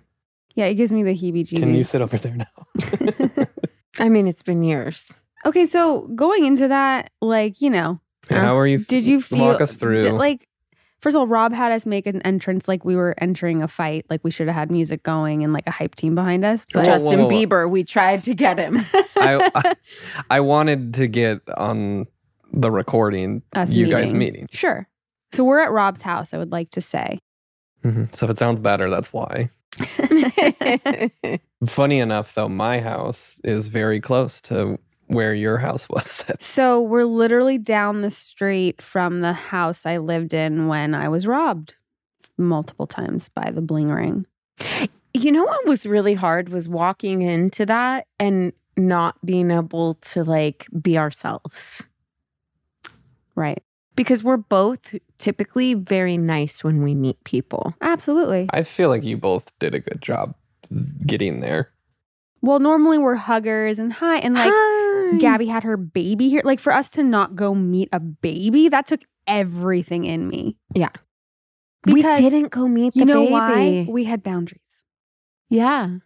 Yeah, it gives me the heebie-jeebies. Can you sit over there now? I mean, it's been years. Okay, so going into that, like you know, How are you? did you feel walk us through? did- like? First of all, Rob had us make an entrance like we were entering a fight. Like we should have had music going and like a hype team behind us. But Whoa, whoa, Justin whoa, whoa. Bieber, we tried to get him. I, I I wanted to get on the recording Us you guys meeting. Sure. So we're at Rob's house. I would like to say. Mhm. So if it sounds better, that's why. Funny enough, though, my house is very close to where your house was. That So we're literally down the street from the house I lived in when I was robbed multiple times by the bling ring. you know what was really hard was walking into that and not being able to like be ourselves. Right. Because we're both typically very nice when we meet people. Absolutely. I feel like you both did a good job getting there. Well, normally we're huggers and hi and like Hi. Gabby had her baby here. Like for us to not go meet a baby, that took everything in me. Yeah. Because we didn't go meet the You know baby. why? We had boundaries. Yeah.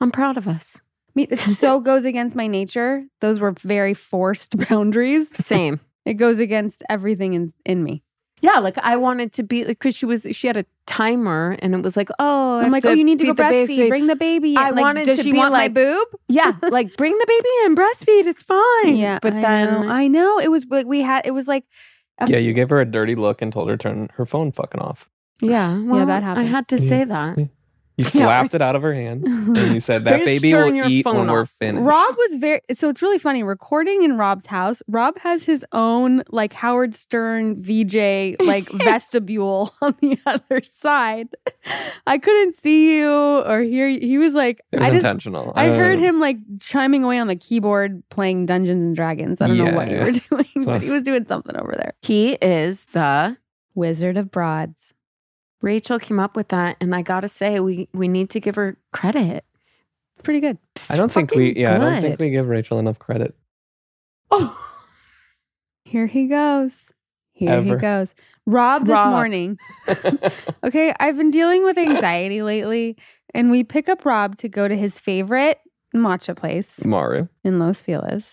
I'm proud of us. Me- It so goes against my nature. Those were very forced boundaries. Same. It goes against everything in, in me. Yeah, like I wanted to be because she was she had a timer and it was like, oh, I I'm like, oh, you need to go breastfeed. Bring the baby. In. I like, wanted does to she be want like- my boob? Yeah, like bring the baby in, breastfeed, it's fine. Yeah, but I then know. I know it was like we had. It was like uh Yeah, you gave her a dirty look and told her to turn her phone fucking off. Yeah, well, that happened I had to Yeah. say that. Yeah. You slapped it out of her hands and you said that baby will eat when phone we're finished. Rob was very so it's really funny recording in Rob's house. Rob has his own like Howard Stern VJ like vestibule on the other side. I couldn't see you or hear you. He was like it was I just intentional. I don't heard know. him like chiming away on the keyboard playing Dungeons and Dragons. I don't know Yeah, what you were doing, So but he was doing something over there. He is the Wizard of Broads. Rachel came up with that, and I gotta say, we we need to give her credit. Pretty good. I don't think we Fucking yeah, I don't think we give Rachel enough credit. Oh, Here he goes. Here he goes. Rob this morning. Okay, I've been dealing with anxiety lately, and we pick up Rob to go to his favorite matcha place Maru. in Los Feliz.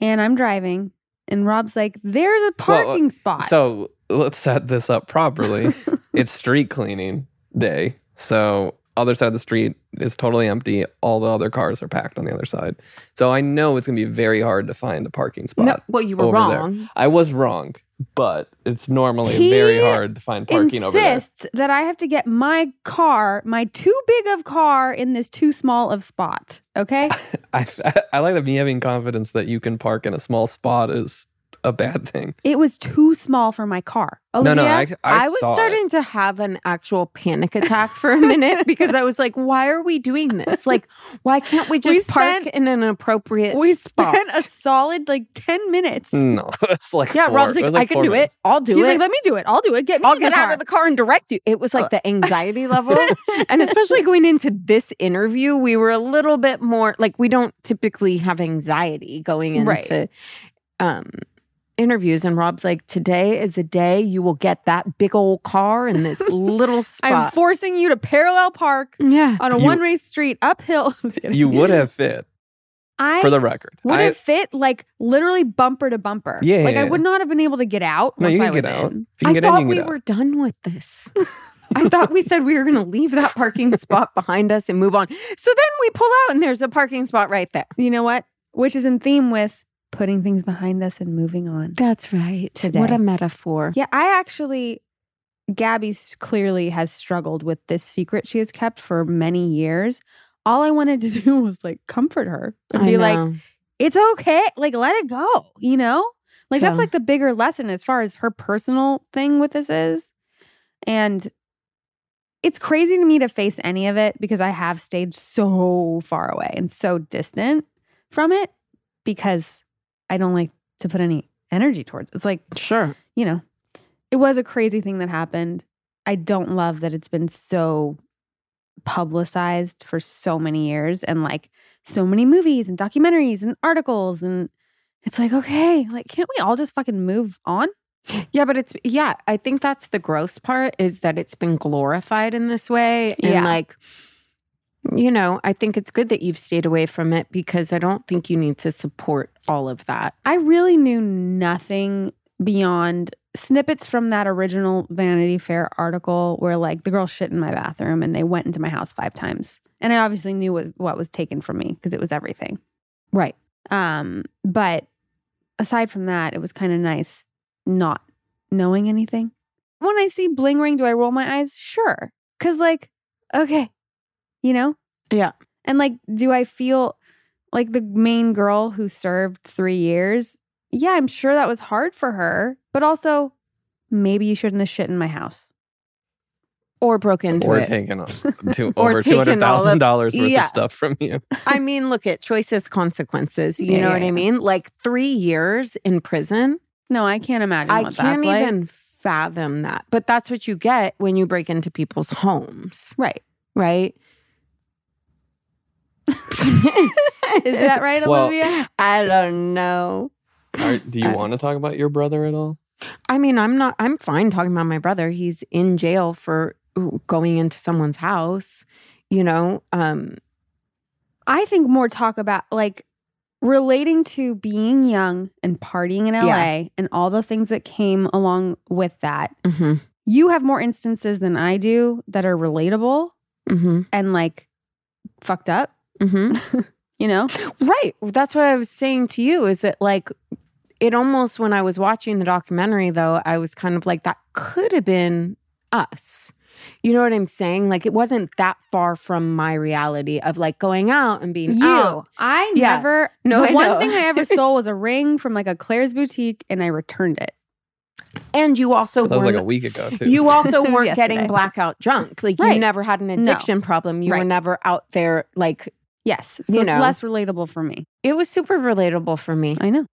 And I'm driving, and Rob's like, There's a uh, parking spot. So let's set this up properly. it's street cleaning day. So other side of the street is totally empty. All the other cars are packed on the other side. So I know it's gonna be very hard to find a parking spot. no, well, you were over there. wrong. I was wrong, but it's normally He very hard to find parking over there. insists that I have to get my car, my too big of car, in this too small of spot. Okay. I, I like that me having confidence that you can park in a small spot is a bad thing. it was too small for my car. Olivia, no, no, I, I, I, was saw it. starting to have an actual panic attack for a minute because I was like, why are we doing this? Like, why can't we just We park spent- in an appropriate we spot? spent a solid like 10 minutes. No, it's like yeah, four- Rob's it like, I can do minutes. it. I'll do He's it. like, let me do it. I'll do it. Get me I'll in get the out car. of the car and direct you. It was like the anxiety level. and especially going into this interview, we were a little bit more like we don't typically have anxiety going into Right. um interviews. And Rob's like, today is a day you will get that big old car in this little spot. I'm forcing you to parallel park yeah. on a one way street uphill. I'm just kidding. You would have fit, I for the record. would I, have fit like literally bumper to bumper. Yeah, Like yeah, I would not have been able to get out. no, you I can was get out. in. If you I get thought you we get out. were done with this. I thought we said we were going to leave that parking spot behind us and move on. So then we pull out and there's a parking spot right there. You know what? Which is in theme with putting things behind us and moving on. That's right. Today. What a metaphor. Yeah, I actually, Gabby clearly has struggled with this secret she has kept for many years. All I wanted to do was like comfort her and I be like, it's okay. Like, let it go, you know? Like, that's like the bigger lesson as far as her personal thing with this is. And it's crazy to me to face any of it because I have stayed so far away and so distant from it because I don't like to put any energy towards. It's like, sure. you know, it was a crazy thing that happened. I don't love that it's been so publicized for so many years and like so many movies and documentaries and articles. And it's like, okay, like, can't we all just fucking move on? Yeah, but it's yeah, I think that's the gross part is that it's been glorified in this way and Yeah. like you know, I think it's good that you've stayed away from it because I don't think you need to support all of that. I really knew nothing beyond snippets from that original Vanity Fair article where like the girl shit in my bathroom and they went into my house five times. And I obviously knew what, what was taken from me because it was everything. Right. Um, but aside from that, it was kind of nice not knowing anything. When I see bling ring, do I roll my eyes? Sure. Cause like, okay, you know? Yeah. And like, do I feel like the main girl who served three years? Yeah, I'm sure that was hard for her, but also maybe you shouldn't have shit in my house. Or broken into or it. taken to Or over two taken hundred all of- thousand dollars worth yeah. of stuff from you. I mean, look at choices, consequences. You Yeah, know yeah, what I mean? Like three years in prison. No, I can't imagine I what can't that's even like. fathom that. But that's what you get when you break into people's homes, Right. right? Is that right, Well- Olivia? I don't know. Are, do you want to talk about your brother at all? I mean, I'm not, I'm fine talking about my brother. He's in jail for going into someone's house, you know? Um, I think more talk about like relating to being young and partying in LA Yeah. and all the things that came along with that. mhm, You have more instances than I do that are relatable mhm, and like fucked up, mhm. you know? Right. That's what I was saying to you is that like it almost when I was watching the documentary though, I was kind of like that could have been us. You know what I'm saying? Like it wasn't that far from my reality of like going out and being You. out. I Yeah. never. No, the I one know. thing I ever stole was a ring from like a Claire's boutique, and I returned it. And you also That was like a week ago too. You also weren't getting blackout drunk. Like you never had an No. addiction problem. You were never out there like Yes, so You it's know. less relatable for me. it was super relatable for me. I know.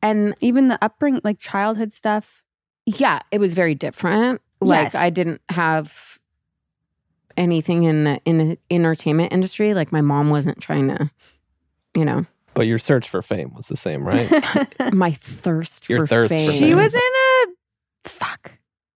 And Even the upbringing, like childhood stuff. yeah, it was very different. Like Yes. I didn't have anything in the in the entertainment industry. Like my mom wasn't trying to, you know, but your search for fame was the same, right? my thirst Your for thirst for fame. she was in a fuck.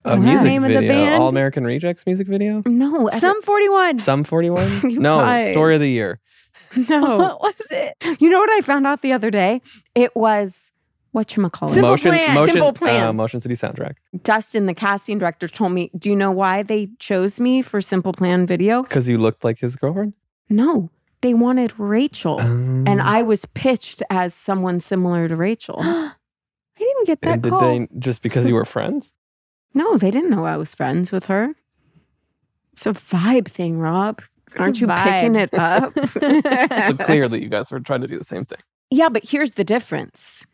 A What's music name of the video, band? All American Rejects music video. no, I Sum forty one. Sum 41? No, guys. story of the year. no. What was it? You know what I found out the other day? It was what you call it. Simple motion, Plan. motion, Simple Plan. Uh, motion City soundtrack. Dustin, the casting director, told me, Do you know why they chose me for Simple Plan video? Because you looked like his girlfriend. No, they wanted Rachel. Um, And I was pitched as someone similar to Rachel. I didn't get that and did call. they just because you were friends? No, they didn't know I was friends with her. It's a vibe thing, Rob. a Aren't you picking it up? so clearly, you guys were trying to do the same thing. Yeah, but here's the difference.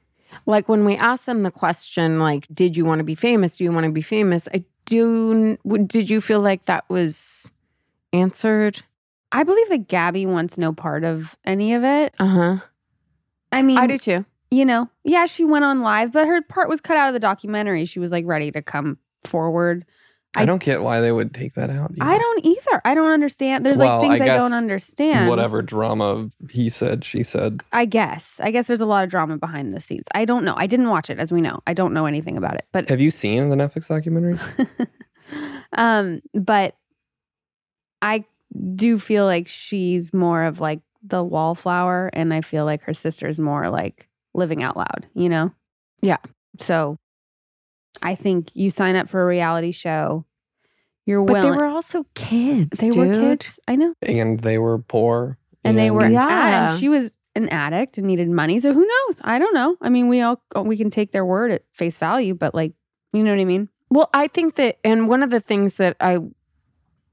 Like when we asked them the question, like, did you want to be famous? Do you want to be famous? I do. Did you feel like that was answered? I believe that Gabby wants no part of any of it. Uh huh. I mean, I do too. you know, yeah, she went on live, but her part was cut out of the documentary. She was like ready to come forward. I, I- don't get why they would take that out. I don't either. I don't understand. There's Well, like things I I, don't understand. Whatever drama he said, she said. I guess. I guess there's a lot of drama behind the scenes. I don't know. I didn't watch it, as we know. I don't know anything about it. But Have you seen the Netflix documentary? um, but I do feel like she's more of like the wallflower, and I feel like her sister's more like living out loud, you know? Yeah. So I think you sign up for a reality show, you're But willing. they were also kids. they were kids. I know. and they were poor. And they were, Yeah. yeah. and she was an addict and needed money. So who knows? I don't know. I mean, we all, we can take their word at face value, but like, you know what I mean? Well, I think that, and one of the things that I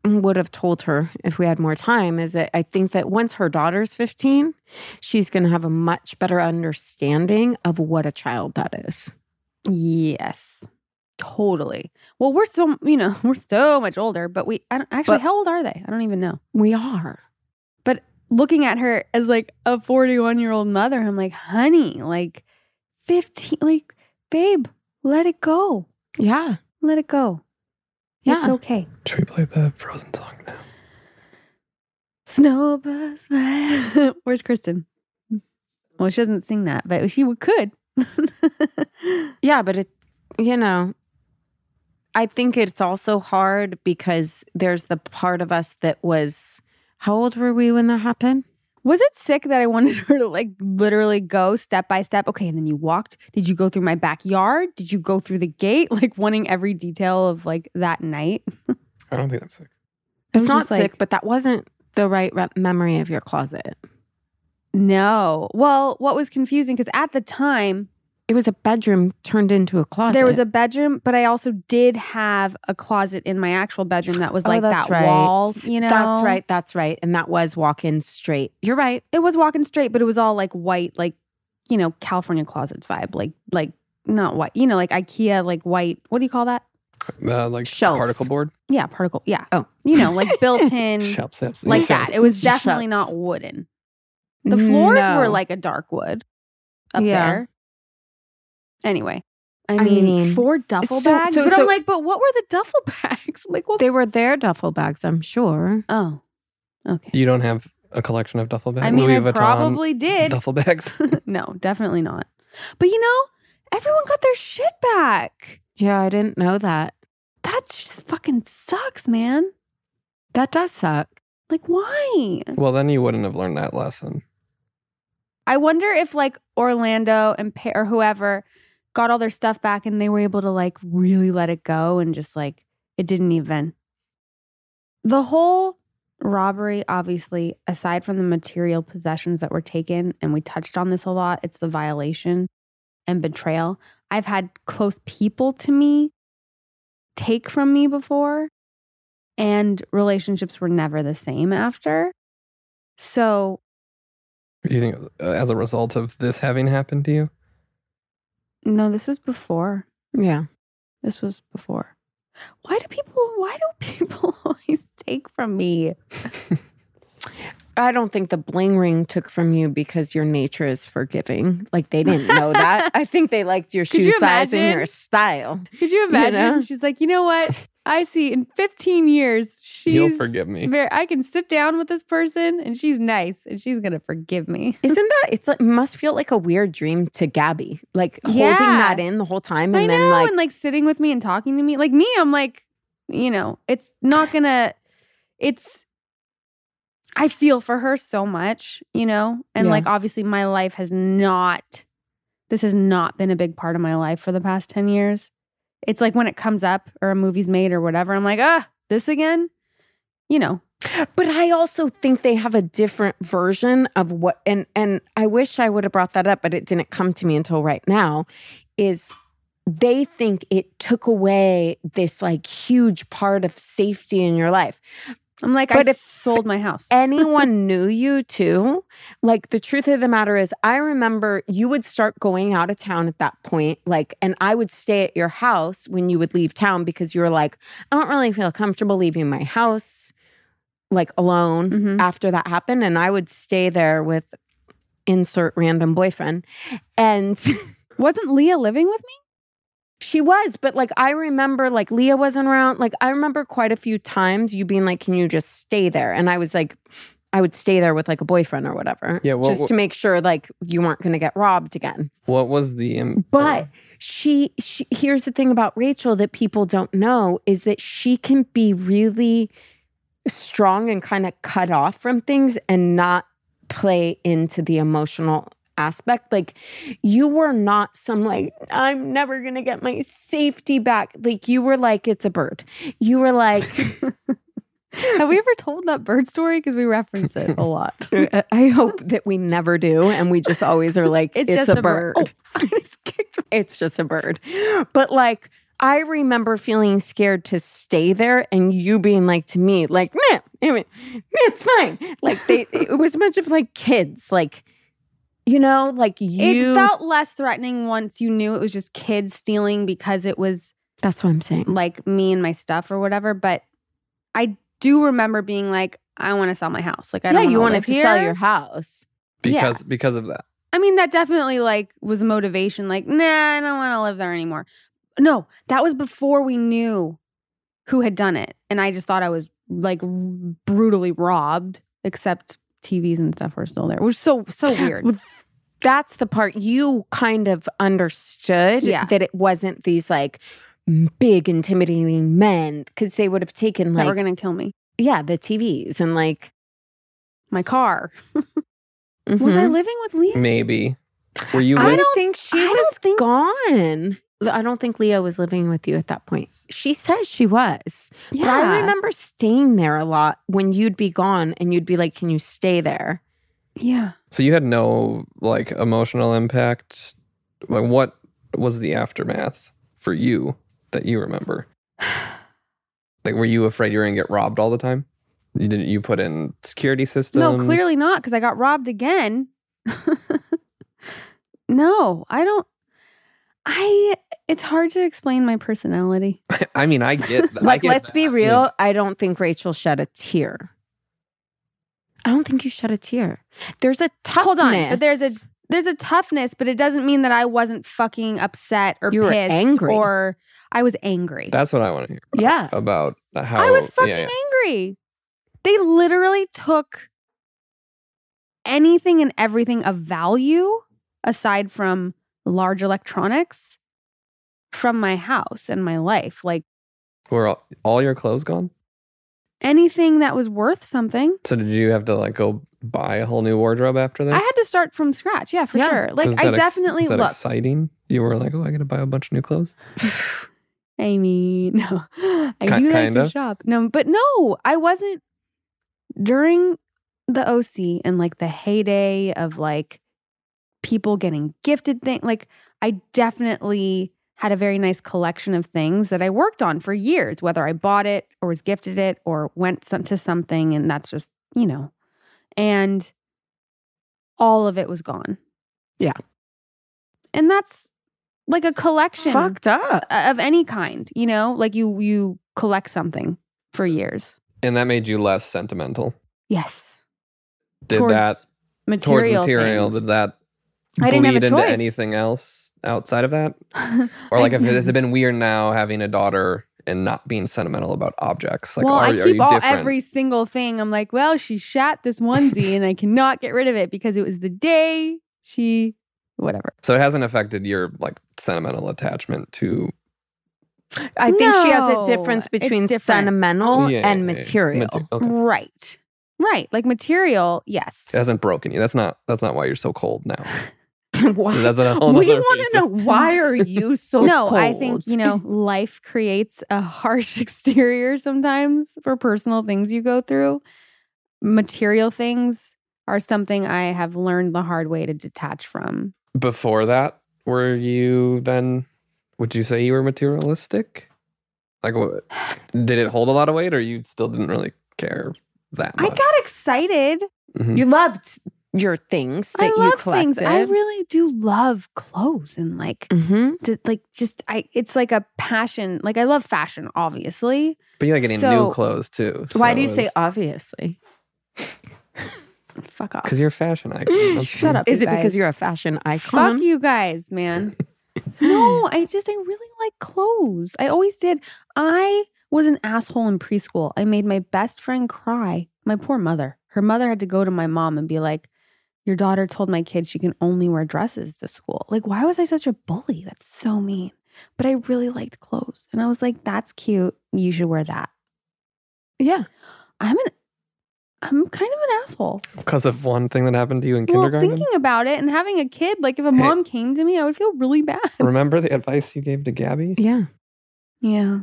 would have told her if we had more time is that I think that once her daughter's 15, she's going to have a much better understanding of what a child that is. Yes, totally. Well, we're so you know we're so much older, but we I don't, actually But- how old are they? I don't even know. We are. But looking at her as like a forty-one year old mother, I'm like, honey, like fifteen, like babe, let it go, Yeah. let it go. Yeah. It's okay. Should we play the Frozen song now? Snowbirds. fly- Where's Kristen? Well, she doesn't sing that, but she could. Yeah, but it, you know, I think it's also hard because there's the part of us that was, how old were we when that happened? Was it sick that I wanted her to like literally go step by step? Okay, and then you walked. Did you go through my backyard? Did you go through the gate? Like wanting every detail of like that night. I don't think that's sick. It's was not just like- sick, but that wasn't the right re- memory of your closet. No. Well, what was confusing because at the time It was a bedroom turned into a closet. there was a bedroom, but I also did have a closet in my actual bedroom that was like oh, that's that right. wall. You know, That's right. That's right. And that was walk in straight. You're right. It was walking straight, but it was all like white, like you know, California closet vibe, like like not white, you know, like IKEA, like white. What do you call that? Uh, like Shelves. particle board. Yeah, particle. Yeah. Oh. you know, like built in. Shelves, shelves. like Shelves. that. It was definitely Shucks. not wooden. The floors No. were like a dark wood up Yeah. there. Anyway, I I mean, mean, four duffel so- bags. so- but so- I'm like, but what were the duffel bags? I'm like, well, They were their duffel bags, I'm sure. oh, okay. You don't have a collection of duffel bags. I mean, Louis I Vuitton probably did. duffel bags. no, definitely not. But you know, everyone got their shit back. Yeah, I didn't know that. That just fucking sucks, man. That does suck. Like, why? well, then you wouldn't have learned that lesson. I wonder if like Orlando and pa- or whoever got all their stuff back and they were able to like really let it go and just like it didn't even. The whole robbery, obviously, aside from the material possessions that were taken, and we touched on this a lot, it's the violation. and betrayal. I've had close people to me take from me before, and relationships were never the same after. So, you think uh, as a result of this having happened to you? no, this was before. Yeah. This was before. Why do people why do people always take from me? I don't think the bling ring took from you because your nature is forgiving. Like they didn't know that. I think they liked your Could shoe you size and your style. Could you imagine? know? She's like, you know what? I see in 15 years, You'll forgive me. very I can sit down with this person and she's nice and she's gonna forgive me. Isn't that it's like must feel like a weird dream to Gabby. Like holding that in the whole time and I then know, like and like sitting with me and talking to me. Like me, I'm like, you know, it's not gonna it's I feel for her so much, you know? And Yeah. like obviously my life has not this has not been a big part of my life for the past 10 years. It's like when it comes up or a movie's made or whatever, I'm like, ah, this again? You know. But I also think they have a different version of what and and I wish I would have brought that up, but it didn't come to me until right now. Is they think it took away this like huge part of safety in your life. I'm like, But I if- sold my house. Anyone knew you too. Like the truth of the matter is, I remember you would start going out of town at that point, like, and I would stay at your house when you would leave town because you were like, I don't really feel comfortable leaving my house like alone Mhm. after that happened. And I would stay there with insert random boyfriend. And Wasn't Leah living with me? She was, but like I remember like Leah wasn't around. Like I remember quite a few times you being like, Can you just stay there? And I was like, I would stay there with like a boyfriend or whatever. Yeah, well, just wh- to make sure like you weren't gonna get robbed again. What was the im- But uh, she, she here's the thing about Rachel that people don't know is that she can be really strong and kind of cut off from things and not play into the emotional aspect. Like you were not some like, I'm never gonna get my safety back. Like you were like, it's a bird. You were like, Have we ever told that bird story? Because we reference it a lot. I hope that we never do. And we just always are like, It's, it's, just a bird. Oh, I kicked it's just a bird. But like, I remember feeling scared to stay there and you being like to me, like, man, I it's fine. Like they it was a bunch of like kids, like, you know, like you It felt less threatening once you knew it was just kids stealing because it was that's what I'm saying. like me and my stuff or whatever. But I do remember being like, I want to sell my house. Like I yeah, don't you wanna wanted to sell your house. yeah. because because of that. I mean, that definitely like was a motivation. Like, nah, I don't want to live there anymore. No, that was before we knew who had done it, and I just thought I was like brutally robbed. Except TVs and stuff were still there. It was so so weird. That's the part you kind of understood Yeah. that it wasn't these like big intimidating men because they would have taken that like were gonna kill me. yeah the TVs and like My car. Was I mhm. living with Leah? Maybe were you I with? don't think she I was think- gone. I don't think Leah was living with you at that point. She says she was. Yeah. But I remember staying there a lot when you'd be gone and you'd be like, Can you stay there? Yeah. So you had no like emotional impact. Like what was the aftermath for you that you remember? Like were you afraid you were gonna get robbed all the time? You didn't you put in security systems? No, clearly not, because I got robbed again. no, I don't. I. It's hard to explain my personality. I mean I get I Like, get let's be that. real. I don't think Rachel shed a tear. I don't think you shed a tear. There's a toughness. Hold on, but there's a there's a toughness, but it doesn't mean that I wasn't fucking upset or You were pissed angry. or I was angry. That's what I want to hear. About, Yeah. About how I was fucking yeah, yeah. angry. They literally took anything and everything of value aside from large electronics from my house and my life. Like Were all, all your clothes gone? anything that was worth something. So did you have to like go buy a whole new wardrobe after this? I had to start from scratch. Yeah, for Yeah. sure. Like I that ex- definitely was that look. exciting. You were like, oh, I got to buy a bunch of new clothes. I mean, no, I Ki- do like kind to of. shop. No, but no, I wasn't during the OC and like the heyday of like people getting gifted things. Like I definitely had a very nice collection of things that I worked on for years, whether I bought it or was gifted it or went some- to something. And that's just, you know, and all of it was gone. Yeah. And that's like a collection Fucked up. of any kind, you know, like you you collect something for years. And that made you less sentimental. Yes. Did Towards that towards material material? things. Did that I didn't have a bleed into choice. anything else outside of that? Or like, if has it been weird now having a daughter and not being sentimental about objects? Like, well, are, I are you all different? every single thing. I'm like, well, she shat this onesie and I cannot get rid of it because it was the day she whatever. so it hasn't affected your like sentimental attachment to I think she has a difference between different. sentimental Yeah, and yeah, yeah. material. Mate- okay. Right. Right. Like material, yes. It hasn't broken you. That's not. That's not why you're so cold now. why? That's a whole we want to know why are you so no, I think, you know, life creates a harsh exterior sometimes for personal things you go through. Material things are something I have learned the hard way to detach from. Before that, were you then? Would you say you were materialistic? Like, what, did it hold a lot of weight, or you still didn't really care that much? I got excited. Mhm. you loved your things that I you love collected. things. I really do love clothes and like hmm to, like just I it's like a passion. Like I love fashion, obviously. but you like getting So- new clothes too. Why do you say obviously? Fuck off. Because you're a fashion icon. Shut up. Is you it because you're a fashion icon? Fuck you guys, man. no, I just I really like clothes. I always did. I was an asshole in preschool. I made my best friend cry. My poor mother. Her mother had to go to my mom and be like, "Your daughter told my kid she can only wear dresses to school." Like, why was I such a bully? That's so mean. But I really liked clothes, and I was like, "That's cute. You should wear that." Yeah. I'm an I'm kind of an asshole. Because of one thing that happened to you in Well, kindergarten. thinking about it and having a kid, like if a mom came to me, I would feel really bad. Remember the advice you gave to Gabby? Yeah. Yeah.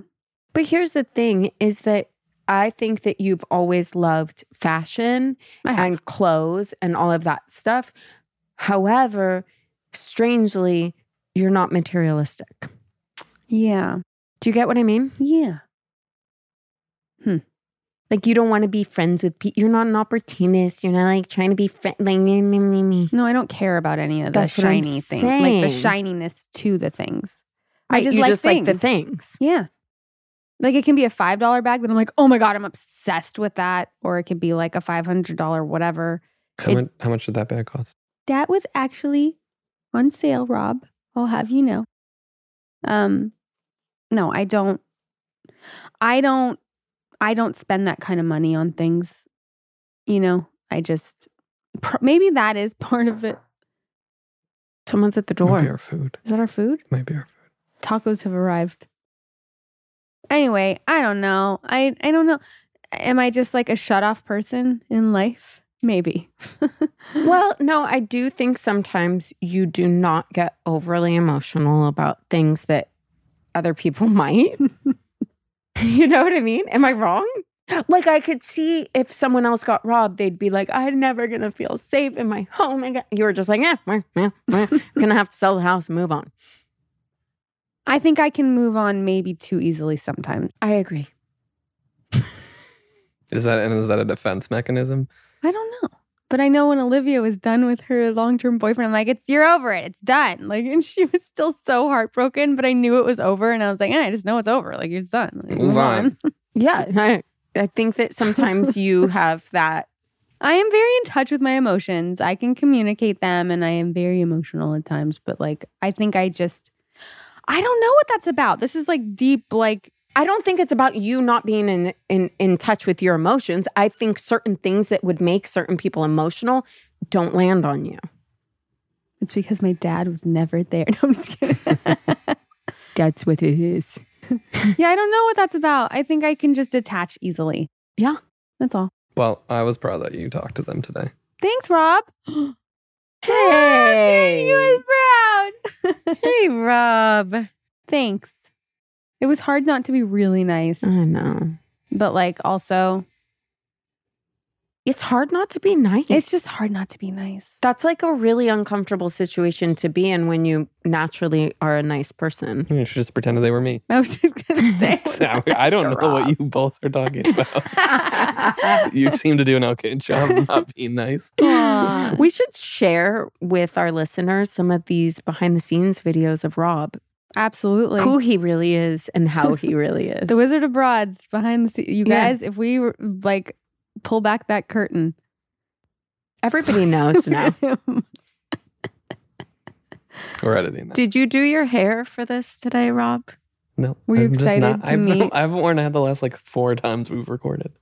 But here's the thing is that I think that you've always loved fashion and clothes and all of that stuff. However, strangely, you're not materialistic. yeah. Do you get what I mean? Yeah. Hmm. Like you don't want to be friends with people. You're not an opportunist. You're not like trying to be friend. Like me, me, me. No, I don't care about any of the That's shiny things, like the shininess to the things. I Right, just you like just like the things. things. Yeah. Like it can be a five dollar bag that I'm like, oh my god, I'm obsessed with that, or it could be like a five hundred dollar whatever. How, It- much, how much did that bag cost? That was actually on sale, Rob. I'll have you know. Um, no, I don't. I don't. I don't spend that kind of money on things. You know, I just pr- maybe that is part of it. Someone's at the Might be door. our food. Is that our food? Might be our food. tacos have arrived. Anyway, I don't know. I I don't know. Am I just like a shut off person in life? Maybe. Well, no, I do think sometimes you do not get overly emotional about things that other people might. you know what I mean? Am I wrong? Like I could see if someone else got robbed, they'd be like, "I'm never gonna feel safe in my home." again." You were just like, "Yeah, I'm gonna have to sell the house and move on." I think I can move on maybe too easily sometimes. I agree. Is that and is that a defense mechanism? I don't know. But I know when Olivia was done with her long term boyfriend, I'm like, it's you're over it. It's done. Like, and she was still so heartbroken, but I knew it was over. And I was like, eh, I just know it's over. Like, it's done. Like, Move on. Yeah, I, I think that sometimes you have that. I am very in touch with my emotions. I can communicate them and I am very emotional at times, but like I think I just I don't know what that's about. This is like deep like I don't think it's about you not being in in in touch with your emotions. I think certain things that would make certain people emotional don't land on you. it's because my dad was never there. No, I'm just kidding. That's what it is. yeah, I don't know what that's about. I think I can just attach easily. Yeah. That's all. Well, I was proud that you talked to them today. Thanks, Rob. Hey. You was Hey, Rob. Thanks. It was hard not to be really nice, I know. but like also it's hard not to be nice. It's just hard not to be nice. That's like a really uncomfortable situation to be in when you naturally are a nice person. You should just pretended they were me. I was just gonna say. I don't know Mr. what you both are talking about. you seem to do an okay job of not being nice. Aw. we should share with our listeners some of these behind the scenes videos of Rob, Absolutely. who he really is and how he really is. The Wizard of Broads behind the scenes. You Yeah. guys, if we were, like pull back that curtain. Everybody knows now. We're editing that. Did you do your hair for this today, Rob? No. Were you I'm excited not- to I've, meet- I haven't worn a hat the last like four times we've recorded.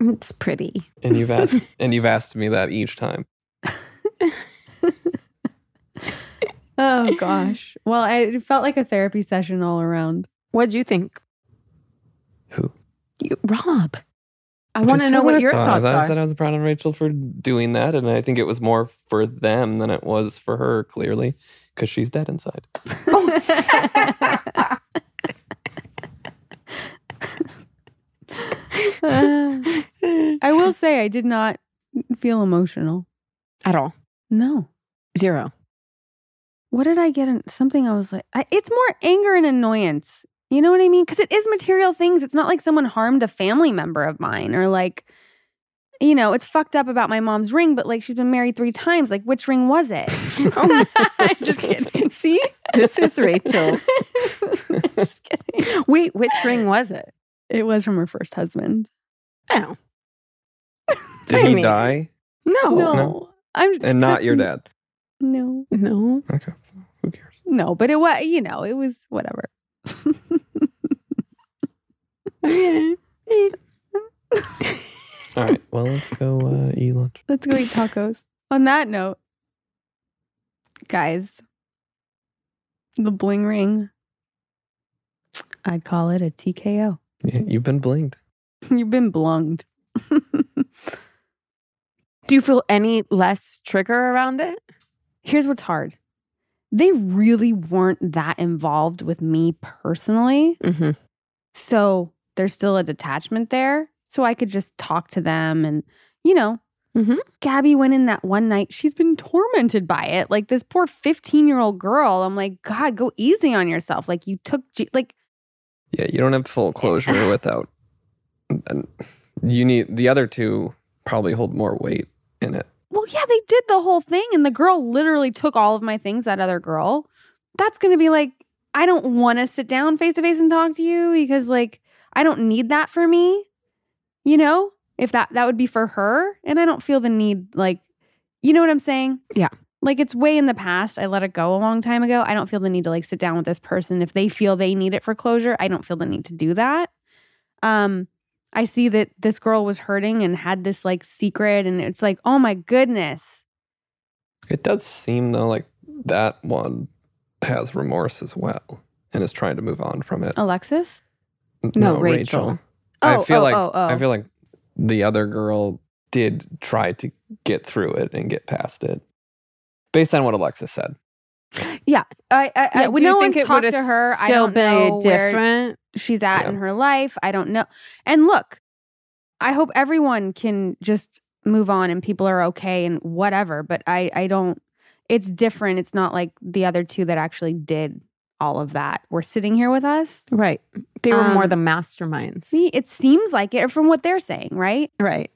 It's pretty. And you've asked and you've asked me that each time. oh gosh. Well, I, it felt like a therapy session all around. What'd you think? Who? You, Rob. I want to know what I your thought. thoughts I said are. I was proud of Rachel for doing that, and I think it was more for them than it was for her, clearly, because she's dead inside. Uh, I will say I did not feel emotional. At all. No. Zero. What did I get? In, something I was like, I, it's more anger and annoyance. You know what I mean? Because it is material things. It's not like someone harmed a family member of mine or like, you know, it's fucked up about my mom's ring, but like she's been married three times. Like, which ring was it? Oh, I'm just kidding. See? This is Rachel. just kidding. Wait, which ring was it? It was from her first husband. Oh. Did I he mean- die? No. no, no. I'm just And not your dad. No, No. Okay. Who cares? no, but it was, you know, it was whatever. All right. Well, let's go uh, eat lunch. Let's go eat tacos. On that note, guys, the bling ring, I'd call it a TKO. Yeah, you've been blinged. You've been blunged. Do you feel any less trigger around it? Here's what's hard. They really weren't that involved with me personally. Mm-hmm. So there's still a detachment there. So I could just talk to them and, you know, Mhm. Gabby went in that one night. She's been tormented by it. Like this poor 15 year old girl. I'm like, God, go easy on yourself. Like you took, G- like, Yeah, you don't have full closure without. And you need the other two probably hold more weight in it. Well, yeah, they did the whole thing. And the girl literally took all of my things, that other girl. That's going to be like, I don't want to sit down face to face and talk to you because, like, I don't need that for me. You know, if that that would be for her, and I don't feel the need, like, you know what I'm saying? Yeah. Like it's way in the past. I let it go a long time ago. I don't feel the need to like sit down with this person if they feel they need it for closure. I don't feel the need to do that. Um, I see that this girl was hurting and had this like secret, and it's like, oh my goodness. It does seem though like that one has remorse as well and is trying to move on from it. Alexis? No, Rachel. Oh, I Oh, feel oh, like oh, oh. I feel like the other girl did try to get through it and get past it, based on what Alexis said. I, I, I Yeah, well, do no think one's it talked to her. I Still don't know where- different. she's at Yeah. in her life. I don't know. And look, I hope everyone can just move on and people are okay and whatever. But I, I don't. It's different. It's not like the other two that actually did all of that. Were sitting here with us. Right. They were more Um, the masterminds. See, it seems like it from what they're saying, right? Right.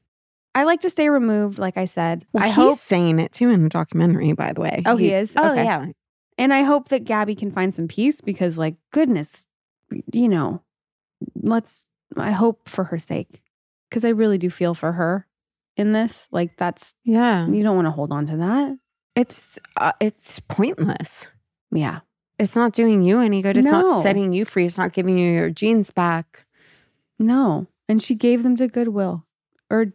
I like to stay removed, like I said. Well, I he's hope, saying it too in the documentary, by the way. Oh, he is? Oh, Okay. yeah. And I hope that Gabby can find some peace because, like, goodness, you know, let's. I hope for her sake, because I really do feel for her in this. Like, that's Yeah. you don't want to hold on to that. It's uh, it's pointless. Yeah, It's not doing you any good. It's No. not setting you free. It's not giving you your jeans back. no. And she gave them to Goodwill or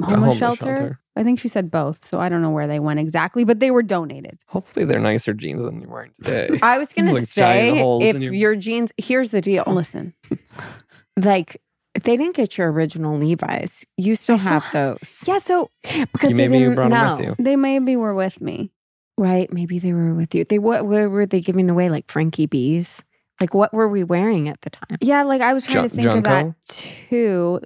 The homeless, shelter. I think she said both, so I don't know where they went exactly, but they were donated. Hopefully, they're nicer jeans than you're wearing today. I was gonna Like say if your- your jeans. Here's the deal. Listen, Like they didn't get your original Levi's. You still still have those yeah. So because you they maybe you didn't brought know. them with you. they maybe were with me. Right? Maybe they were with you. They what, what were they giving away? Like Frankie B's? Like what were we wearing at the time? Yeah, like I was trying Jun- to think of that too.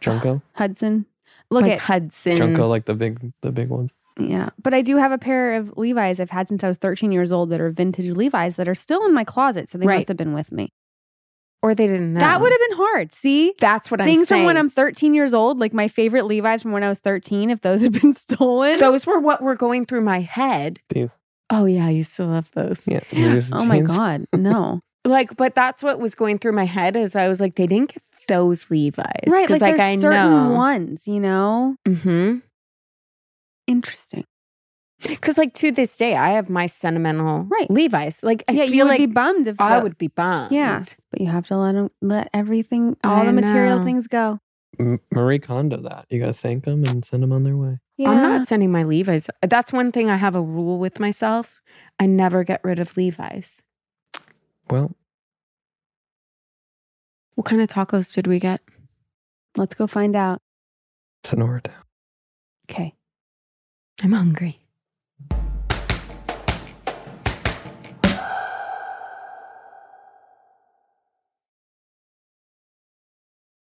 JNCO. Hudson. Look like at Hudson. JNCO, like the big, the big ones. yeah. But I do have a pair of Levi's I've had since I was 13 years old that are vintage Levi's that are still in my closet. So they Right. must have been with me. Or they didn't know. That would have been hard. See? That's what I'm Things from when I'm 13 years old, like my favorite Levi's from when I was 13, if those had been stolen. Those were what were going through my head. These. Oh yeah, I used to love those. Yeah. oh my. God. No. Like, but that's what was going through my head as I was like, they didn't get those Levi's. right. 'Cause, Like, like, I certain know. ones, you know? Mm-hmm. Interesting. Because like to this day, I have my sentimental Right. Levi's. Like I yeah, feel you would like be bummed if I the- would be bummed. Yeah. But you have to let them, let everything, all I the material know. things go. M- Marie Kondo that. You got to thank them and send them on their way. Yeah. I'm not sending my Levi's. That's one thing I have a rule with myself. I never get rid of Levi's. Well, what kind of tacos did we get? Let's go find out. Sonora Okay. I'm hungry.